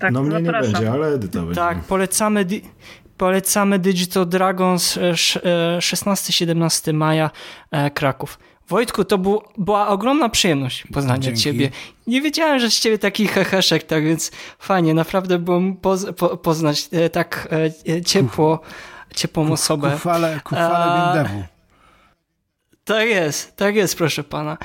S1: Tak, no mnie zapraszam. nie będzie, ale Edyta będzie.
S4: Tak, polecamy, polecamy Digital Dragons 16-17 e, maja e, Kraków. Wojtku, to był, była ogromna przyjemność poznania Dzięki. ciebie. Nie wiedziałem, że z ciebie taki heheszek, tak więc fajnie, naprawdę było poz, po, poznać e, tak ciepło, ciepłą osobę.
S6: Ku chwale, ku chwale
S4: tak jest, tak jest, proszę pana.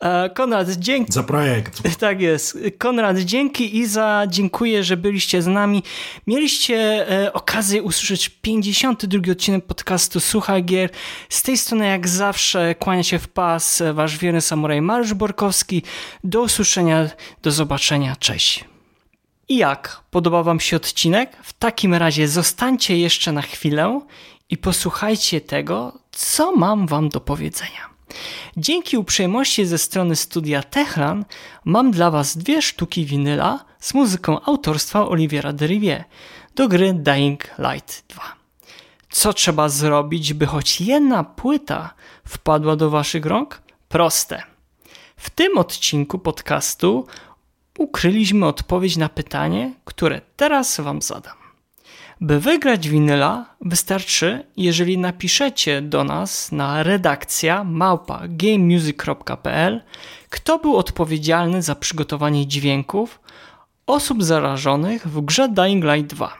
S4: E, Konrad, dzięki.
S1: Za projekt.
S4: Tak jest. Konrad, dzięki Iza, dziękuję, że byliście z nami. Mieliście e, okazję usłyszeć 52 odcinek podcastu Słuchaj Gier. Z tej strony, jak zawsze, kłania się w pas wasz wierny samuraj Mariusz Borkowski. Do usłyszenia, do zobaczenia, cześć. I jak? Podobał wam się odcinek? W takim razie zostańcie jeszcze na chwilę i posłuchajcie tego, co mam Wam do powiedzenia. Dzięki uprzejmości ze strony studia Techran mam dla Was dwie sztuki winyla z muzyką autorstwa Oliviera Derivier do gry Dying Light 2. Co trzeba zrobić, by choć jedna płyta wpadła do Waszych rąk? Proste. W tym odcinku podcastu ukryliśmy odpowiedź na pytanie, które teraz Wam zadam. By wygrać winyla wystarczy, jeżeli napiszecie do nas na redakcja małpa gamemusic.pl kto był odpowiedzialny za przygotowanie dźwięków osób zarażonych w grze Dying Light 2.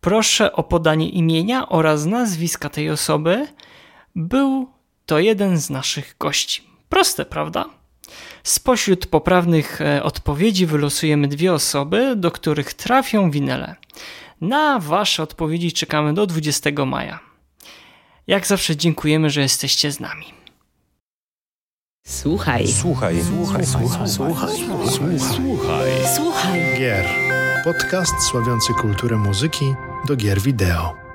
S4: Proszę o podanie imienia oraz nazwiska tej osoby. Był to jeden z naszych gości. Proste, prawda? Spośród poprawnych e, odpowiedzi wylosujemy dwie osoby, do których trafią winele. Na Wasze odpowiedzi czekamy do 20 maja. Jak zawsze dziękujemy, że jesteście z nami.
S8: Słuchaj. Słuchaj. Słuchaj. Słuchaj. Słuchaj. Słuchaj. Słuchaj.
S3: Gier. Podcast sławiący kulturę muzyki do gier wideo.